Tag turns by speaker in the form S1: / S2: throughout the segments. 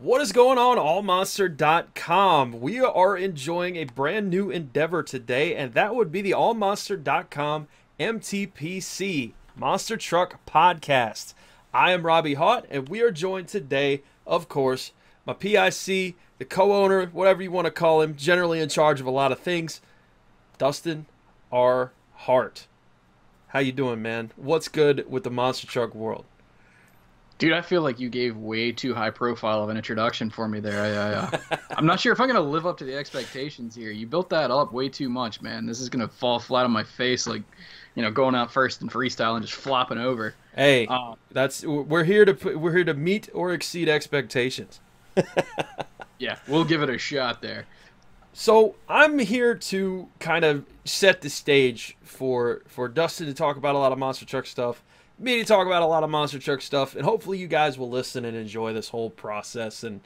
S1: What is going on, allmonster.com? We are enjoying a brand new endeavor today, and that would be the allmonster.com MTPC Monster Truck Podcast. I am Robbie Haught, and we are joined today, of course, my PIC, the co-owner, whatever you want to call him, generally in charge of a lot of things, Dustin R. Hart. How you doing, man? What's good with the monster truck world?
S2: Dude, I feel like you gave way too high profile of an introduction for me there. I, uh, I'm not sure if I'm gonna live up to the expectations here. You built that up way too much, man. This is gonna fall flat on my face, like you know, going out first and freestyle and just flopping over.
S1: Hey, um, that's we're here to we're here to meet or exceed expectations.
S2: yeah, we'll give it a shot there.
S1: So I'm here to kind of set the stage for for Dustin to talk about a lot of monster truck stuff me to talk about a lot of monster truck stuff, and hopefully you guys will listen and enjoy this whole process and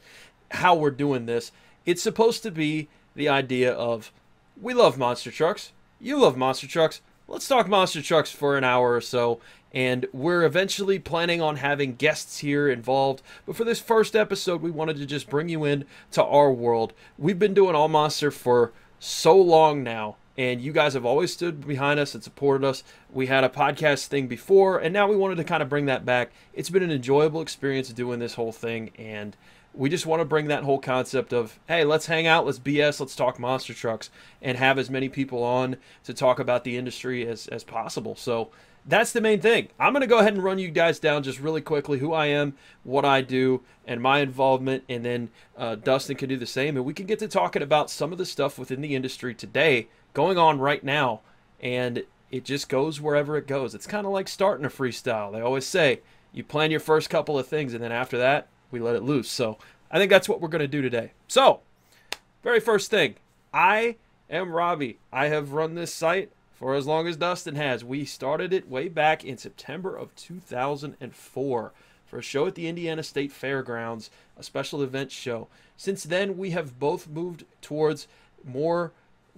S1: how we're doing this. It's supposed to be the idea of we love monster trucks, you love monster trucks. Let's talk monster trucks for an hour or so, and we're eventually planning on having guests here involved. But for this first episode, we wanted to just bring you in to our world. We've been doing All Monster for so long now and you guys have always stood behind us and supported us. We had a podcast thing before, and now we wanted to kind of bring that back. It's been an enjoyable experience doing this whole thing, and we just want to bring that whole concept of hey, let's hang out, let's BS, let's talk monster trucks, and have as many people on to talk about the industry as, as possible. So that's the main thing. I'm going to go ahead and run you guys down just really quickly who I am, what I do, and my involvement, and then uh, Dustin can do the same, and we can get to talking about some of the stuff within the industry today going on right now, and it just goes wherever it goes. It's kind of like starting a freestyle. They always say you plan your first couple of things, and then after that, we let it loose. So I think that's what we're going to do today. So, very first thing, I am Robbie. I have run this site for as long as Dustin has. We started it way back in September of 2004 for a show at the Indiana State Fairgrounds, a special event show. Since then, we have both moved towards more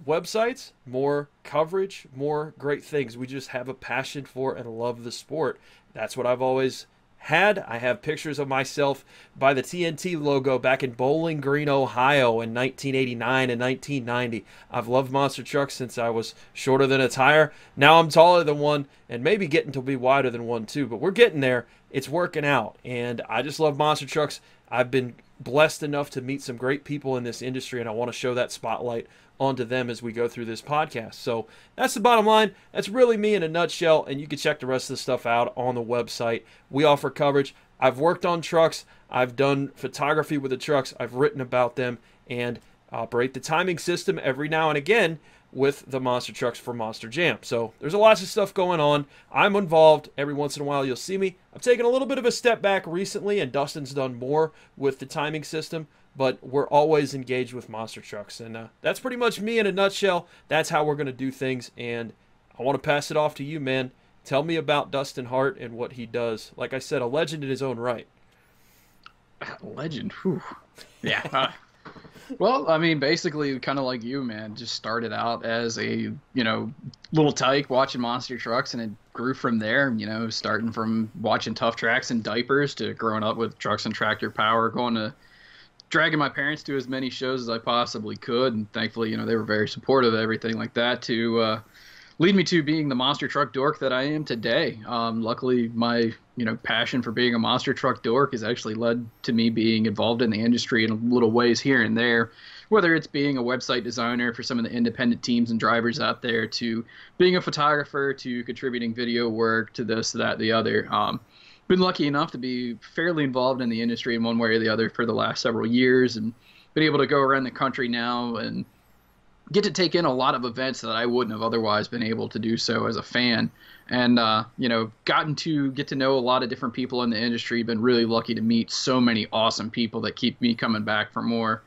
S1: websites, more coverage, more great things. We just have a passion for and love the sport. That's what I've always had. I have pictures of myself by the TNT logo back in Bowling Green, Ohio in 1989 and 1990. I've loved monster trucks since I was shorter than a tire. Now I'm taller than one and maybe getting to be wider than one too, but we're getting there. It's working out. And I just love monster trucks. I've been blessed enough to meet some great people in this industry, and I want to show that spotlight onto them as we go through this podcast. So that's the bottom line. That's really me in a nutshell, and you can check the rest of the stuff out on the website. We offer coverage. I've worked on trucks, I've done photography with the trucks, I've written about them, and uh, operate the timing system every now and again with the monster trucks for Monster Jam. So there's a lot of stuff going on. I'm involved. Every once in a while you'll see me. I've taken a little bit of a step back recently, and Dustin's done more with the timing system but we're always engaged with monster trucks. And uh, that's pretty much me in a nutshell. That's how we're going to do things. And I want to pass it off to you, man. Tell me about Dustin Hart and what he does. Like I said, a legend in his own right.
S2: Legend. Whew. Yeah. Well, I mean, basically, kind of like you, man. Just started out as a you know little tyke watching monster trucks, and it grew from there. You know, starting from watching Tough Trucks and diapers to growing up with trucks and tractor power, going to dragging my parents to as many shows as I possibly could, and thankfully, you know, they were very supportive of everything like that to uh, lead me to being the monster truck dork that I am today. Um, luckily, my you know passion for being a monster truck dork has actually led to me being involved in the industry in little ways here and there. Whether it's being a website designer for some of the independent teams and drivers out there, to being a photographer, to contributing video work, to this, that, the other. Um, been lucky enough to be fairly involved in the industry in one way or the other for the last several years and been able to go around the country now and get to take in a lot of events that I wouldn't have otherwise been able to do so as a fan. And, uh, you know, gotten to get to know a lot of different people in the industry. Been really lucky to meet so many awesome people that keep me coming back for more.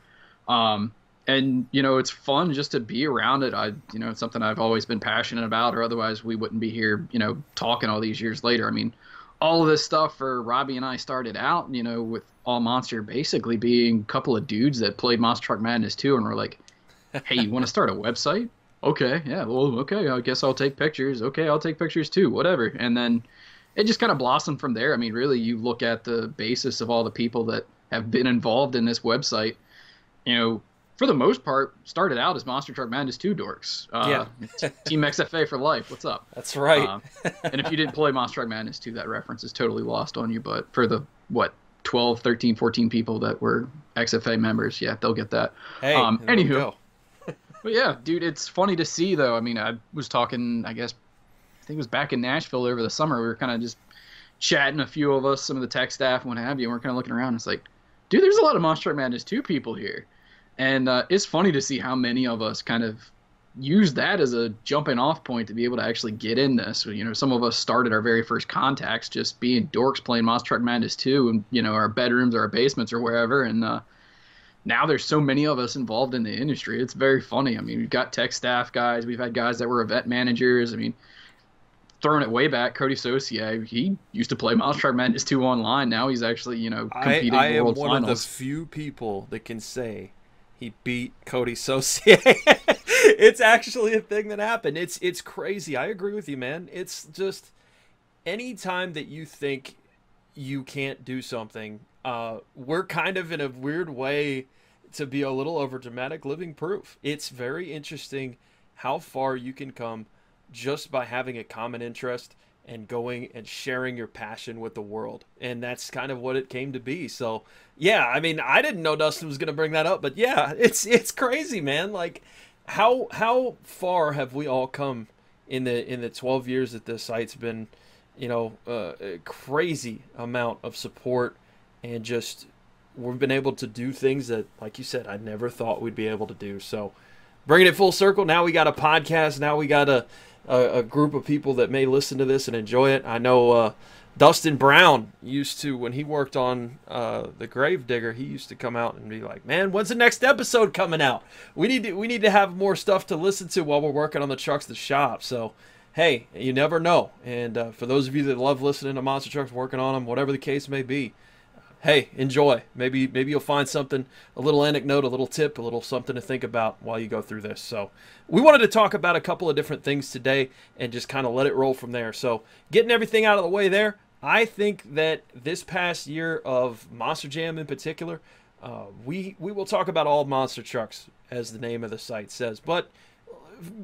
S2: Um, and, you know, it's fun just to be around it. I, you know, it's something I've always been passionate about, or otherwise we wouldn't be here, you know, talking all these years later. I mean, all of this stuff for Robbie and I started out, you know, with All Monster basically being a couple of dudes that played Monster Truck Madness 2 and we're like, hey, you want to start a website? Okay, yeah, well, okay, I guess I'll take pictures. Okay, I'll take pictures too, whatever. And then it just kind of blossomed from there. I mean, really, you look at the basis of all the people that have been involved in this website, you know, for the most part, started out as Monster Truck Madness 2 dorks. Uh, yeah. Team XFA for life. What's up?
S1: That's right. Um,
S2: and if you didn't play Monster Truck Madness 2, that reference is totally lost on you. But for the, what, 12, 13, 14 people that were XFA members, yeah, they'll get that.
S1: Hey, um, anywho.
S2: but yeah, dude, it's funny to see, though. I mean, I was talking, I guess, I think it was back in Nashville over the summer. We were kind of just chatting, a few of us, some of the tech staff and what have you, and we're kind of looking around. It's like, dude, there's a lot of Monster Truck Madness 2 people here. And uh, it's funny to see how many of us kind of use that as a jumping off point to be able to actually get in this. You know, some of us started our very first contacts just being dorks playing Monster Truck Madness 2 and, you know, our bedrooms or our basements or wherever. And uh, now there's so many of us involved in the industry. It's very funny. I mean, we've got tech staff guys, we've had guys that were event managers. I mean, throwing it way back, Cody Saucier, he used to play Monster Truck Madness 2 online. Now he's actually, you know, competing I, I
S1: am one
S2: Finals.
S1: of the few people that can say he beat Cody Saucier. it's actually a thing that happened. It's it's crazy. I agree with you, man. It's just any time that you think you can't do something, uh, we're kind of in a weird way to be a little over dramatic living proof. It's very interesting how far you can come just by having a common interest and going and sharing your passion with the world. And that's kind of what it came to be. So, yeah, I mean, I didn't know Dustin was going to bring that up, but yeah, it's it's crazy, man. Like how how far have we all come in the in the 12 years that this site's been, you know, uh, a crazy amount of support and just we've been able to do things that like you said I never thought we'd be able to do. So, bringing it full circle, now we got a podcast, now we got a a, a, group of people that may listen to this and enjoy it. I know uh, Dustin Brown used to when he worked on uh, the Gravedigger. He used to come out and be like, "Man, when's the next episode coming out? We need to we need to have more stuff to listen to while we're working on the trucks the shop." So. Hey, you never know. And uh, for those of you that love listening to monster trucks, working on them, whatever the case may be, hey, enjoy. Maybe maybe you'll find something, a little anecdote, a little tip, a little something to think about while you go through this. So, we wanted to talk about a couple of different things today and just kind of let it roll from there. So, getting everything out of the way there, I think that this past year of Monster Jam in particular, uh, we we will talk about all monster trucks as the name of the site says, but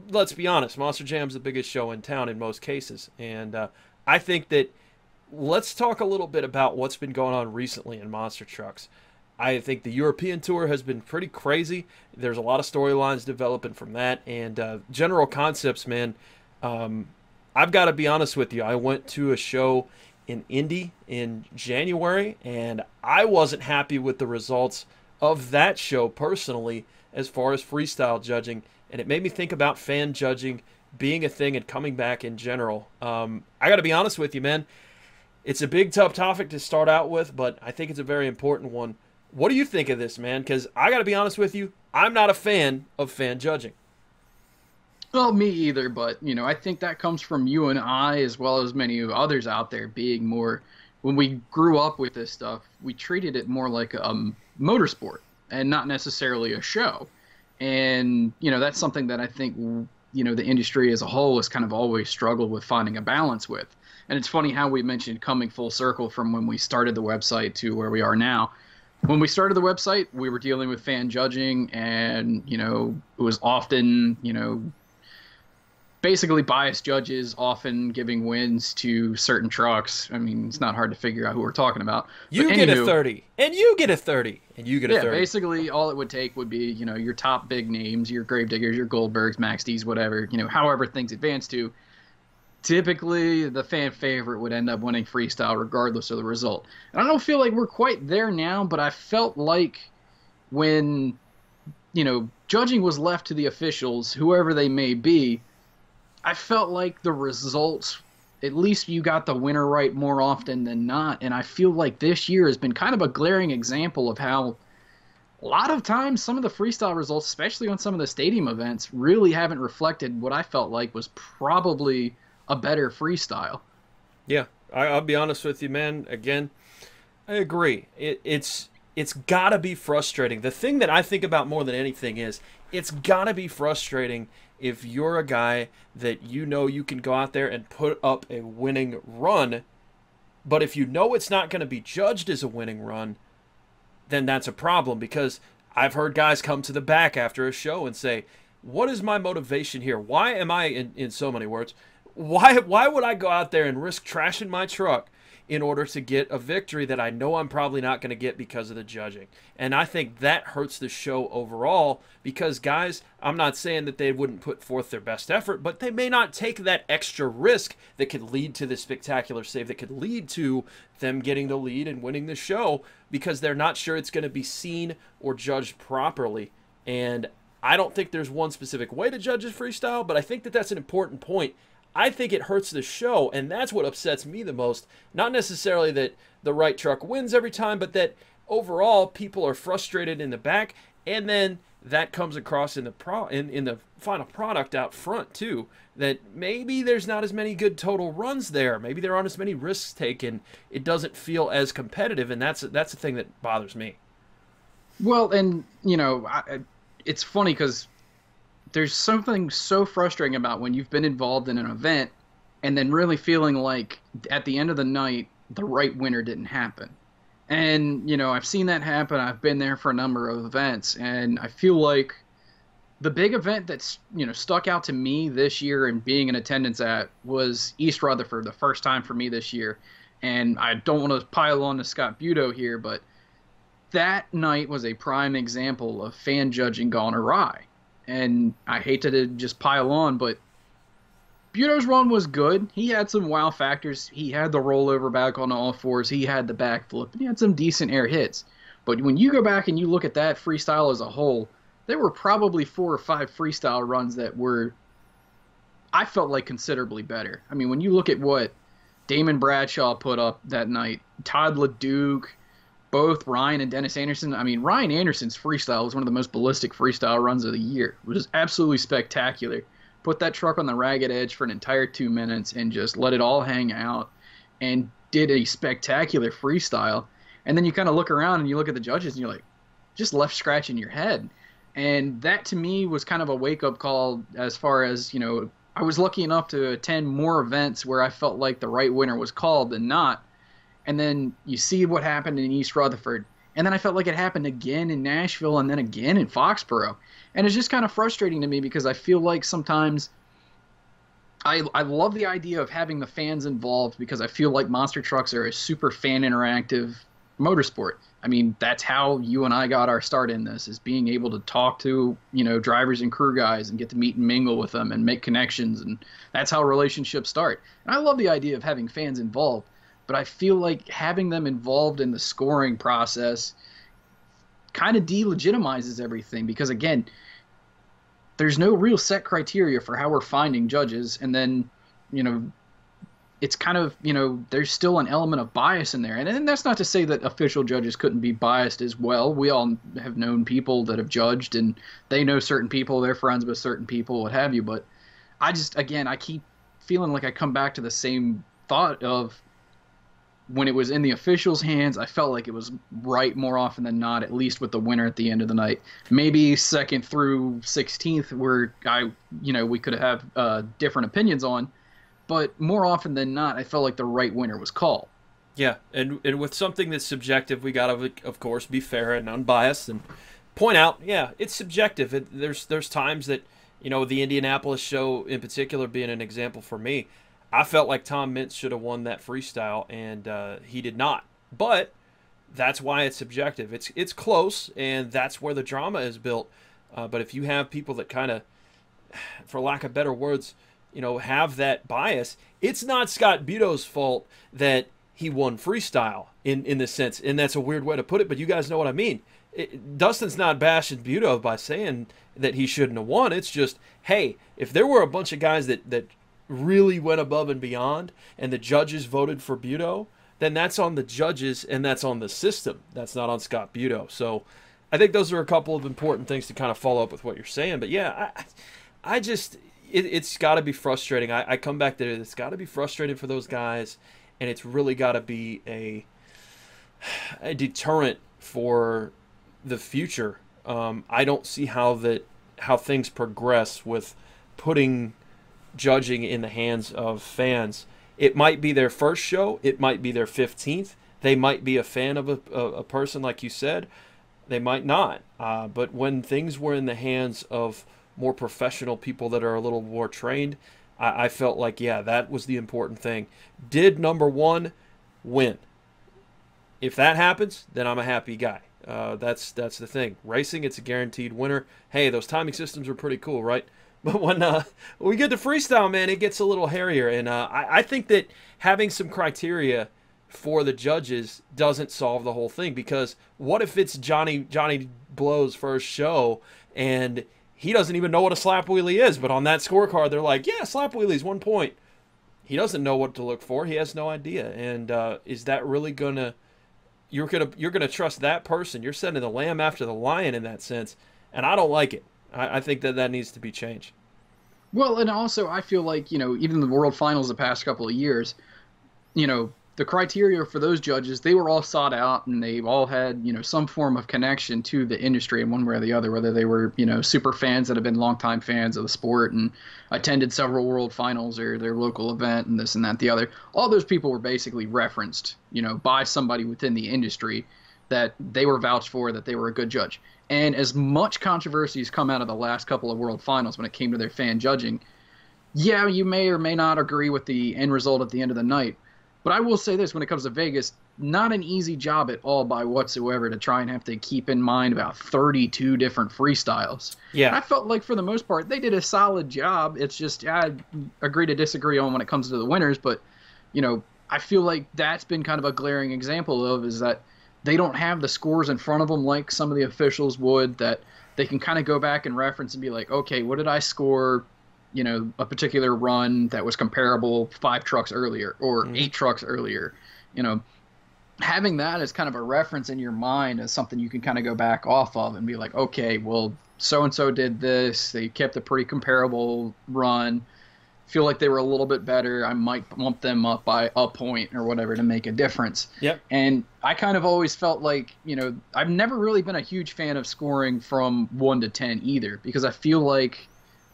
S1: let's be honest, Monster Jam's the biggest show in town in most cases, and uh, I think that let's talk a little bit about what's been going on recently in monster trucks. I think the European tour has been pretty crazy. There's a lot of storylines developing from that, and uh, general concepts, man. Um, I've got to be honest with you. I went to a show in Indy in January, and I wasn't happy with the results of that show personally, as far as freestyle judging, and it made me think about fan judging being a thing and coming back in general. Um, I got to be honest with you, man it's a big, tough topic to start out with, but I think it's a very important one. What do you think of this, man? Because I got to be honest with you, I'm not a fan of fan judging.
S2: Well, me either, but you know, I think that comes from you and I, as well as many others out there, being more. When we grew up with this stuff, we treated it more like a motorsport and not necessarily a show. And you know, that's something that I think you know the industry as a whole has kind of always struggled with finding a balance with. And it's funny how we mentioned coming full circle from when we started the website to where we are now. When we started the website, we were dealing with fan judging, and you know it was often you know basically biased judges often giving wins to certain trucks. I mean, it's not hard to figure out who we're talking about.
S1: You get a 30, and you get a 30, and you get a
S2: yeah,
S1: 30.
S2: basically all it would take would be, you know, your top big names, your Gravediggers, your Goldbergs, Max D's, whatever, you know, however things advance to typically the fan favorite would end up winning freestyle regardless of the result. And I don't feel like we're quite there now, but I felt like when you know judging was left to the officials, whoever they may be, I felt like the results at least you got the winner right more often than not and I feel like this year has been kind of a glaring example of how a lot of times some of the freestyle results especially on some of the stadium events really haven't reflected what I felt like was probably a better freestyle.
S1: Yeah, I, will be honest with you, man. Again, I agree. It, it's it's got to be frustrating. The thing that I think about more than anything is it's got to be frustrating if you're a guy that you know you can go out there and put up a winning run, but if you know it's not going to be judged as a winning run, then that's a problem because I've heard guys come to the back after a show and say, "What is my motivation here? Why am I in, in so many words? Why why would I go out there and risk trashing my truck in order to get a victory that I know I'm probably not going to get because of the judging. And I think that hurts the show overall because, guys, I'm not saying that they wouldn't put forth their best effort, but they may not take that extra risk that could lead to this spectacular save, that could lead to them getting the lead and winning the show because they're not sure it's going to be seen or judged properly. And I don't think there's one specific way to judge a freestyle, but I think that that's an important point I think it hurts the show, and that's what upsets me the most. Not necessarily that the right truck wins every time, but that overall people are frustrated in the back, and then that comes across in the pro in, in the final product out front too. That maybe there's not as many good total runs there. Maybe there aren't as many risks taken. It doesn't feel as competitive, and that's that's the thing that bothers me.
S2: Well, and you know, I, it's funny because there's something so frustrating about when you've been involved in an event and then really feeling like at the end of the night the right winner didn't happen. And you know, I've seen that happen. I've been there for a number of events and I feel like the big event that's, you know, stuck out to me this year and being in attendance at was East Rutherford, the first time for me this year. And I don't want to pile on to Scott Buetow here, but that night was a prime example of fan judging gone awry and I hate to just pile on, but Buetow's run was good. He had some wow factors. He had the rollover back on all fours. He had the backflip. He had some decent air hits. But when you go back and you look at that freestyle as a whole, there were probably four or five freestyle runs that were, I felt like considerably better. I mean, when you look at what Damon Bradshaw put up that night, Todd LeDuc, both Ryan and Dennis Anderson. I mean, Ryan Anderson's freestyle was one of the most ballistic freestyle runs of the year. It was absolutely spectacular. Put that truck on the ragged edge for an entire two minutes and just let it all hang out and did a spectacular freestyle. And then you kind of look around and you look at the judges and you're like, just left scratching your head. And that to me was kind of a wake up call as far as, you know, I was lucky enough to attend more events where I felt like the right winner was called than not and then you see what happened in East Rutherford. And then I felt like it happened again in Nashville and then again in Foxborough. And it's just kind of frustrating to me because I feel like sometimes I, I love the idea of having the fans involved because I feel like monster trucks are a super fan interactive motorsport. I mean, that's how you and I got our start in this is being able to talk to, you know, drivers and crew guys and get to meet and mingle with them and make connections and that's how relationships start. And I love the idea of having fans involved but I feel like having them involved in the scoring process kind of delegitimizes everything because again, there's no real set criteria for how we're finding judges, and then you know it's kind of you know there's still an element of bias in there. And, and that's not to say that official judges couldn't be biased as well. We all have known people that have judged and they know certain people they're friends with certain people what have you. But i just again i keep feeling like i come back to the same thought of when it was in the officials' hands, I felt like it was right more often than not, at least with the winner at the end of the night. Maybe second through 16th, where I, you know, we could have uh, different opinions on, but more often than not, I felt like the right winner was called.
S1: Yeah, and and with something that's subjective, we gotta, of course, be fair and unbiased and point out, yeah, it's subjective. It, there's there's times that, you know, the Indianapolis show in particular being an example for me I felt like Tom Meents should have won that freestyle, and uh, he did not. But that's why it's subjective. It's it's close, and that's where the drama is built. Uh, but if you have people that kind of, for lack of better words, you know, have that bias, it's not Scott Buetow's fault that he won freestyle in in this sense, and that's a weird way to put it, but you guys know what I mean. It, Dustin's not bashing Buetow by saying that he shouldn't have won. It's just, hey, if there were a bunch of guys that that really went above and beyond and the judges voted for Buetow, then that's on the judges and that's on the system. That's not on Scott Buetow. So I think those are a couple of important things to kind of follow up with what you're saying. But yeah, I, I just, it, has got to be frustrating. I, I come back to it. It's got to be frustrating for those guys. And it's really got to be a, a deterrent for the future. Um, I don't see how that how things progress with putting judging in the hands of fans. It might be their first show, it might be their 15th, They might be a fan of a, a, a person, like you said. They might not. Uh, but when things were in the hands of more professional people that are a little more trained, I, I felt like, yeah, that was the important thing. Did number one win? If that happens, then I'm a happy guy. Uh, that's that's the thing. Racing, it's a guaranteed winner. Hey, those timing systems are pretty cool, right? But when uh, we get to freestyle, man, it gets a little hairier, and uh, I, I think that having some criteria for the judges doesn't solve the whole thing because what if it's Johnny Johnny Blow's first show and he doesn't even know what a slap wheelie is, but on that scorecard they're like, yeah, slap wheelie's one point. He doesn't know what to look for. He has no idea, and uh, is that really gonna? You're gonna you're gonna trust that person. You're sending the lamb after the lion in that sense, and I don't like it. I, I think that that needs to be changed.
S2: Well, and also I feel like you know even the World Finals the past couple of years, you know the criteria for those judges they were all sought out and they all had you know some form of connection to the industry in one way or the other whether they were you know super fans that have been longtime fans of the sport and attended several world finals or their local event and this and that the other. All those people were basically referenced you know by somebody within the industry that they were vouched for that they were a good judge and as much controversy has come out of the last couple of world finals when it came to their fan judging yeah you may or may not agree with the end result at the end of the night but I will say this when it comes to Vegas, not an easy job at all by whatsoever to try and have to keep in mind about 32 different freestyles.
S1: Yeah.
S2: I felt like for the most part they did a solid job. It's just I agree to disagree on when it comes to the winners, but you know, I feel like that's been kind of a glaring example of is that they don't have the scores in front of them like some of the officials would that they can kind of go back and reference and be like, okay, what did I score you know a particular run that was comparable five trucks earlier or mm-hmm. eight trucks earlier? You know having that as kind of a reference in your mind as something you can kind of go back off of and be like okay well so and so did this. They kept a pretty comparable run feel like they were a little bit better i might bump them up by a point or whatever to make a difference
S1: yep
S2: and i kind of always felt like you know i've never really been a huge fan of scoring from 1 to 10 either because i feel like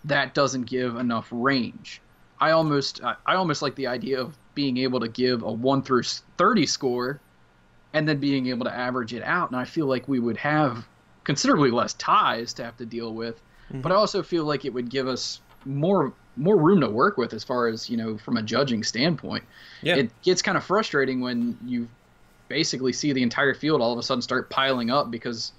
S2: that doesn't give enough range. I almost I almost like the idea of being able to give a 1 through 30 score and then being able to average it out and I feel like we would have considerably less ties to have to deal with. Mm-hmm. But I also feel like it would give us more more room to work with as far as, you know, from a judging standpoint.
S1: Yeah.
S2: It gets kind of frustrating when you basically see the entire field all of a sudden start piling up because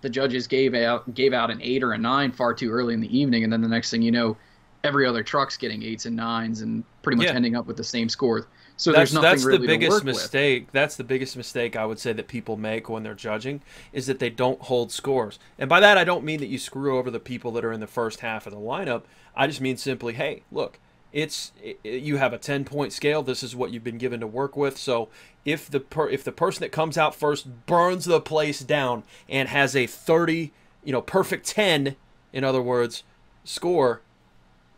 S2: the judges gave out gave out an eight or a nine far too early in the evening, and then the next thing you know, every other truck's getting eights and nines and pretty much yeah. ending up with the same score. So
S1: that's,
S2: there's nothing
S1: that's
S2: really
S1: the biggest mistake.
S2: With.
S1: That's the biggest mistake I would say that people make when they're judging is that they don't hold scores. And by that I don't mean that you screw over the people that are in the first half of the lineup. I just mean simply, hey, look, it's it, you have a 10 point scale this is what you've been given to work with so if the per, if the person that comes out first burns the place down and has a 30 you know perfect 10 in other words score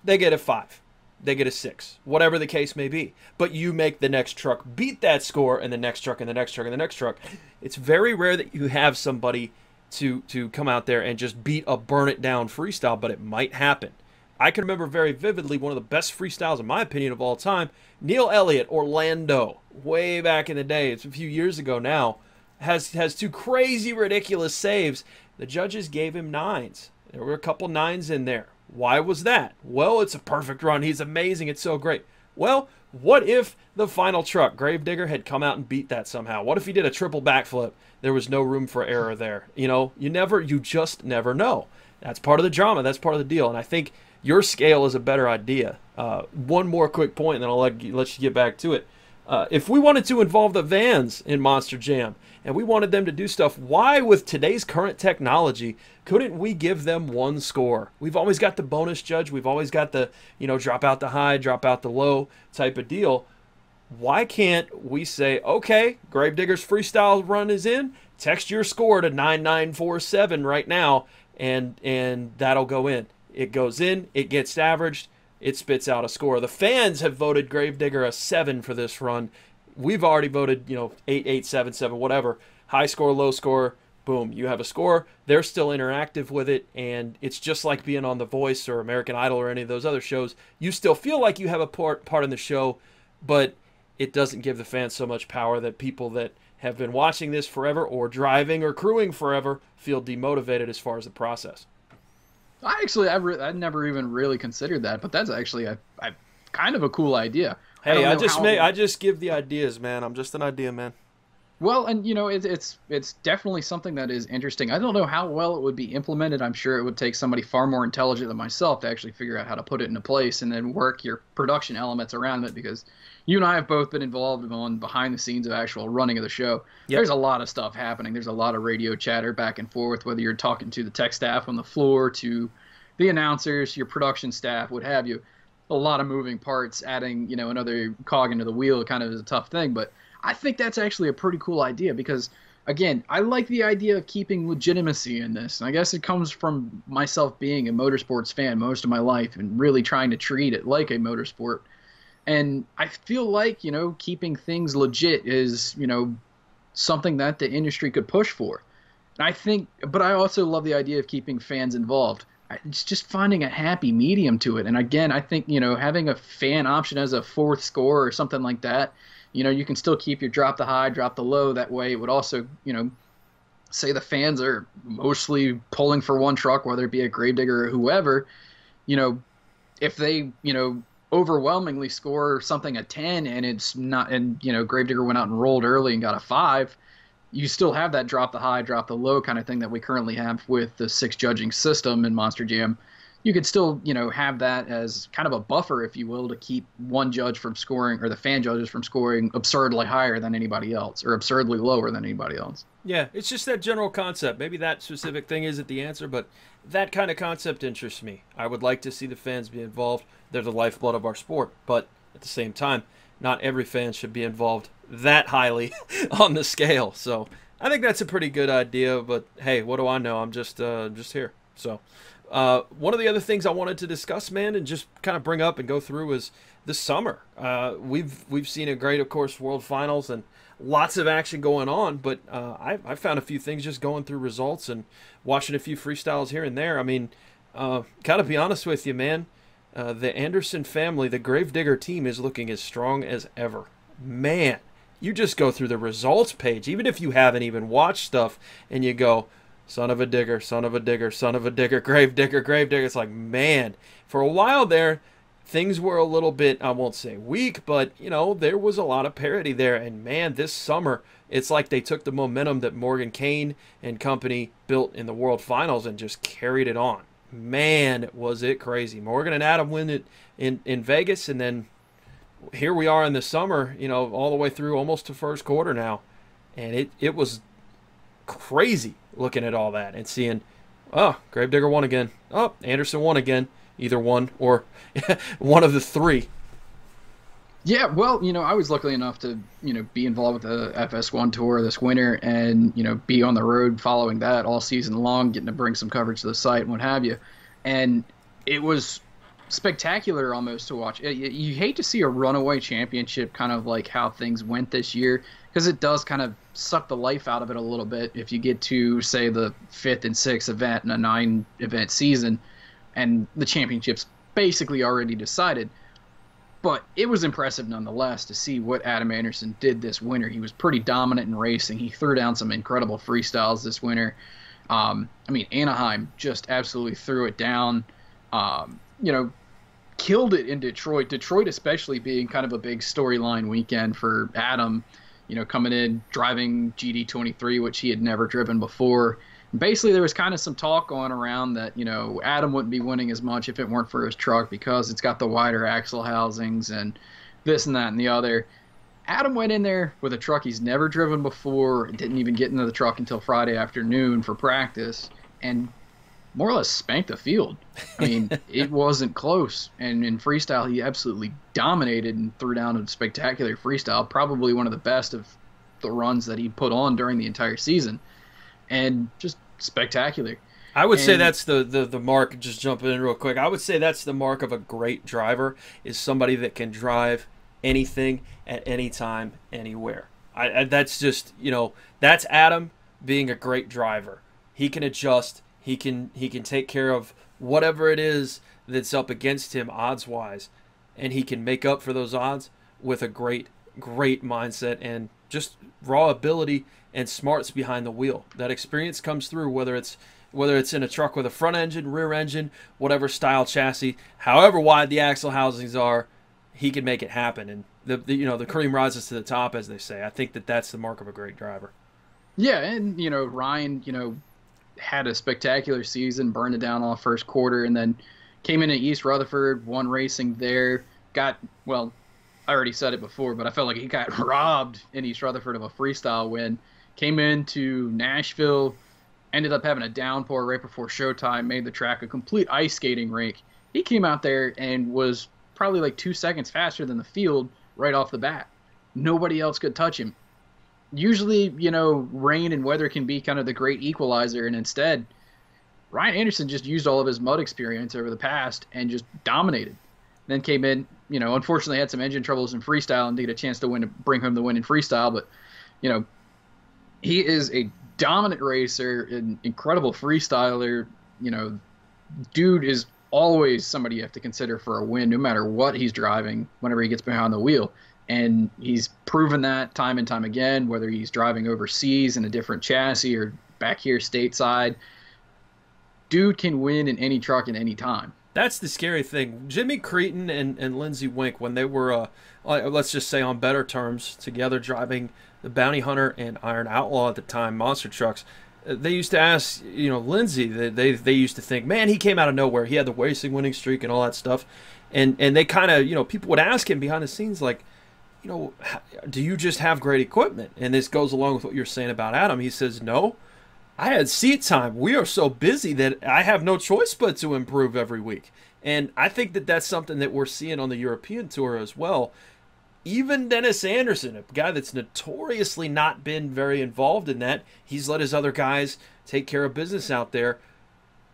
S1: they get a 5 they get a 6 whatever the case may be but you make the next truck beat that score and the next truck and the next truck and the next truck it's very rare that you have somebody to to come out there and just beat a burn it down freestyle but it might happen I can remember very vividly one of the best freestyles, in my opinion, of all time. Neil Elliott, Orlando, way back in the day. It's a few years ago now. Has has two crazy, ridiculous saves. The judges gave him nines. There were a couple nines in there. Why was that? Well, it's a perfect run. He's amazing. It's so great. Well, what if the final truck, Gravedigger, had come out and beat that somehow? What if he did a triple backflip? There was no room for error there. You know, you never, you just never know. That's part of the drama. That's part of the deal. And I think your scale is a better idea. Uh, one more quick point, and then I'll let let you get back to it. Uh, if we wanted to involve the vans in Monster Jam and we wanted them to do stuff, why, with today's current technology, couldn't we give them one score? We've always got the bonus judge. We've always got the, you know, drop out the high, drop out the low type of deal. Why can't we say, okay, Gravedigger's freestyle run is in, text your score to 9947 right now, and and that'll go in. It goes in, it gets averaged, it spits out a score. The fans have voted Gravedigger a seven for this run. We've already voted, you know, eight, eight, seven, seven, whatever. High score, low score, boom, you have a score. They're still interactive with it, and it's just like being on The Voice or American Idol or any of those other shows. You still feel like you have a part part in the show, but it doesn't give the fans so much power that people that have been watching this forever or driving or crewing forever feel demotivated as far as the process.
S2: I actually, I, re- I never even really considered that, but that's actually a, a kind of a cool idea.
S1: Hey, I, I just may, I just give the ideas, man. I'm just an idea man.
S2: Well, and you know, it, it's it's definitely something that is interesting. I don't know how well it would be implemented. I'm sure it would take somebody far more intelligent than myself to actually figure out how to put it into place and then work your production elements around it. Because you and I have both been involved on behind the scenes of actual running of the show. Yep. There's a lot of stuff happening. There's a lot of radio chatter back and forth, whether you're talking to the tech staff on the floor, to the announcers, your production staff, what have you. A lot of moving parts. Adding you know another cog into the wheel kind of is a tough thing, but I think that's actually a pretty cool idea because again, I like the idea of keeping legitimacy in this. And I guess it comes from myself being a motorsports fan most of my life and really trying to treat it like a motorsport. And I feel like, you know, keeping things legit is, you know, something that the industry could push for. And I think, but I also love the idea of keeping fans involved. It's just finding a happy medium to it. And again, I think, you know, having a fan option as a fourth score or something like that you know, you can still keep your drop the high, drop the low. That way, it would also, you know, say the fans are mostly pulling for one truck, whether it be a Gravedigger or whoever. You know, if they, you know, overwhelmingly score something a 10 and it's not, and, you know, Gravedigger went out and rolled early and got a five, you still have that drop the high, drop the low kind of thing that we currently have with the six judging system in Monster Jam you could still, you know, have that as kind of a buffer, if you will, to keep one judge from scoring or the fan judges from scoring absurdly higher than anybody else or absurdly lower than anybody else.
S1: Yeah, it's just that general concept. Maybe that specific thing isn't the answer, but that kind of concept interests me. I would like to see the fans be involved. They're the lifeblood of our sport, but at the same time, not every fan should be involved that highly on the scale. So I think that's a pretty good idea. But hey, what do I know? I'm just uh, just here. So uh, one of the other things I wanted to discuss, man, and just kind of bring up and go through is the summer. Uh, we've we've seen a great, of course, World Finals and lots of action going on. But uh, I I found a few things just going through results and watching a few freestyles here and there. I mean, uh, gotta be honest with you, man. Uh, the Anderson family, the Gravedigger team, is looking as strong as ever. Man, you just go through the results page, even if you haven't even watched stuff, and you go, son of a digger, son of a digger, son of a digger, grave digger, grave digger. It's like, man, for a while there, things were a little bit, I won't say weak, but, you know, there was a lot of parity there. And man, this summer, it's like they took the momentum that Morgan Kane and company built in the World Finals and just carried it on. Man, was it crazy. Morgan and Adam win it in, in Vegas, and then here we are in the summer, you know, all the way through almost to first quarter now. And it, it was crazy looking at all that and seeing, oh, Gravedigger won again. Oh, Anderson won again. Either one or one of the three.
S2: Yeah, well, you know, I was lucky enough to, you know, be involved with the FS1 tour this winter and, you know, be on the road following that all season long, getting to bring some coverage to the site and what have you. And it was spectacular almost to watch. You, you hate to see a runaway championship kind of like how things went this year because it does kind of suck the life out of it a little bit if you get to say the fifth and sixth event in a nine event season and the championship's basically already decided but it was impressive nonetheless to see what Adam Anderson did this winter. He was pretty dominant in racing. He threw down some incredible freestyles this winter. Um, I mean, Anaheim just absolutely threw it down. Um, you know, killed it in Detroit. Detroit, especially being kind of a big storyline weekend for Adam you know, coming in driving GD23, which he had never driven before. basically, there was kind of some talk going around that you know Adam wouldn't be winning as much if it weren't for his truck because it's got the wider axle housings and this and that and the other. Adam went in there with a truck he's never driven before, didn't even get into the truck until Friday afternoon for practice, and more or less spanked the field. I mean, it wasn't close. And in freestyle, he absolutely dominated and threw down a spectacular freestyle, probably one of the best of the runs that he put on during the entire season, and just spectacular.
S1: I would and, say that's the, the the mark. Just jumping in real quick, I would say that's the mark of a great driver is somebody that can drive anything at any time, anywhere. I, I that's just you know that's Adam being a great driver. He can adjust he can he can take care of whatever it is that's up against him odds wise, and he can make up for those odds with a great great mindset and just raw ability and smarts behind the wheel. That experience comes through whether it's whether it's in a truck with a front engine, rear engine, whatever style chassis, however wide the axle housings are, he can make it happen. And the, the you know the cream rises to the top, as they say. I think that that's the mark of a great driver.
S2: Yeah, and you know Ryan, you know, had a spectacular season, burned it down all first quarter, and then came in at East Rutherford, won racing there, got well. I already said it before, but I felt like he got robbed in East Rutherford of a freestyle win. Came into Nashville, ended up having a downpour right before showtime, made the track a complete ice skating rink. He came out there and was probably like two seconds faster than the field right off the bat. Nobody else could touch him. Usually, you know, rain and weather can be kind of the great equalizer, and instead, Ryan Anderson just used all of his mud experience over the past and just dominated. Then came in, you know, unfortunately had some engine troubles in freestyle and didn't get a chance to win, to bring home the win in freestyle. But, you know, he is a dominant racer, an incredible freestyler. You know, dude is always somebody you have to consider for a win, no matter what he's driving. Whenever he gets behind the wheel, and he's proven that time and time again, whether he's driving overseas in a different chassis or back here stateside. Dude can win in any truck at any time.
S1: That's the scary thing. Jimmy Creten and, and Lindsey Weenk, when they were, uh, let's just say on better terms, together driving the Bounty Hunter and Iron Outlaw at the time, monster trucks, uh, they used to ask, you know, Lindsey, they, they, they used to think, man, he came out of nowhere. He had the racing winning streak and all that stuff. And, and they kind of, you know, people would ask him behind the scenes, like, you know, do you just have great equipment? And this goes along with what you're saying about Adam. He says, no, I had seat time. We are so busy that I have no choice but to improve every week. And I think that that's something that we're seeing on the European tour as well. Even Dennis Anderson, a guy that's notoriously not been very involved in that, he's let his other guys take care of business out there.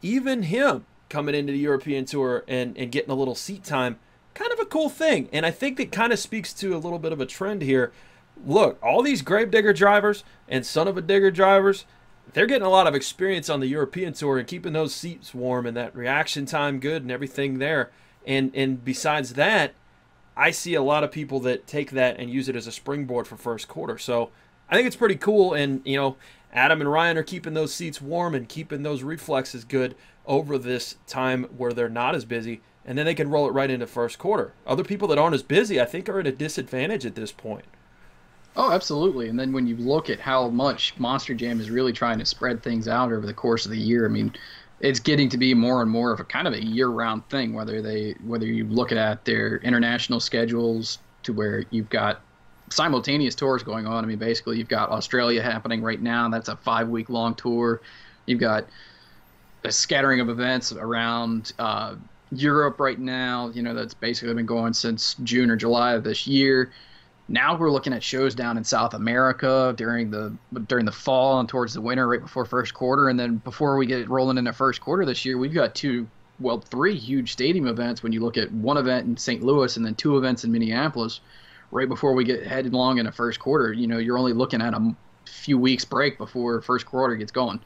S1: Even him coming into the European tour and, and getting a little seat time kind of a cool thing. And I think that kind of speaks to a little bit of a trend here. Look, all these Gravedigger drivers and Son of a Digger drivers, they're getting a lot of experience on the European tour and keeping those seats warm and that reaction time good and everything there. And and besides that, I see a lot of people that take that and use it as a springboard for first quarter. So I think it's pretty cool. And you know, Adam and Ryan are keeping those seats warm and keeping those reflexes good over this time where they're not as busy and then they can roll it right into first quarter. Other people that aren't as busy, I think, are at a disadvantage at this point.
S2: Oh, absolutely. And then when you look at how much Monster Jam is really trying to spread things out over the course of the year, I mean, it's getting to be more and more of a kind of a year-round thing. Whether they whether you look at their international schedules to where you've got simultaneous tours going on. I mean, basically, you've got Australia happening right now. That's a five-week long tour. You've got a scattering of events around uh, Europe right now, you know, that's basically been going since June or July of this year. Now we're looking at shows down in South America during the during the fall and towards the winter, right before first quarter, and then before we get rolling into first quarter this year, we've got two, well, three huge stadium events. When you look at one event in St. Louis and then two events in Minneapolis, right before we get headed along in the first quarter, you know, you're only looking at a few weeks break before first quarter gets going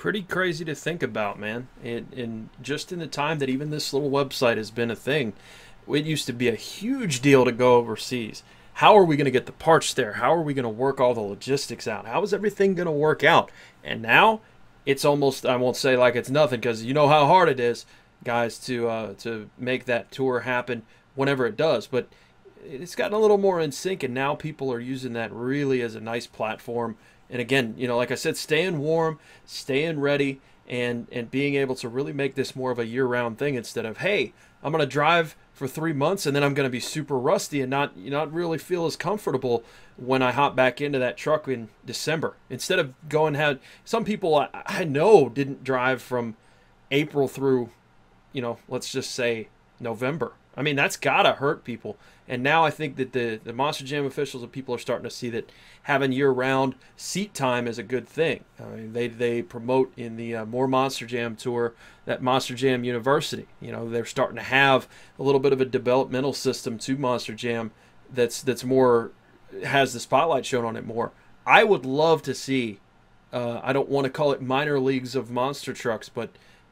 S1: pretty crazy to think about, man. And, and just in the time that even this little website has been a thing, it used to be a huge deal to go overseas. How are we going to get the parts there? How are we going to work all the logistics out? How is everything going to work out? And now it's almost, I won't say like it's nothing because you know how hard it is, guys, to, uh, to make that tour happen whenever it does. But it's gotten a little more in sync, and now people are using that really as a nice platform and again, you know, like I said, staying warm, staying ready, and and being able to really make this more of a year-round thing instead of hey, I'm gonna drive for three months and then I'm gonna be super rusty and not not really feel as comfortable when I hop back into that truck in December. Instead of going had some people I, I know didn't drive from April through, you know, let's just say November. I mean, that's gotta hurt people. And now I think that the, the Monster Jam officials and people are starting to see that having year-round seat time is a good thing. I mean, they they promote in the uh, more Monster Jam tour that Monster Jam University. You know, they're starting to have a little bit of a developmental system to Monster Jam that's that's more has the spotlight shown on it more. I would love to see. Uh, I don't want to call it minor leagues of monster trucks, but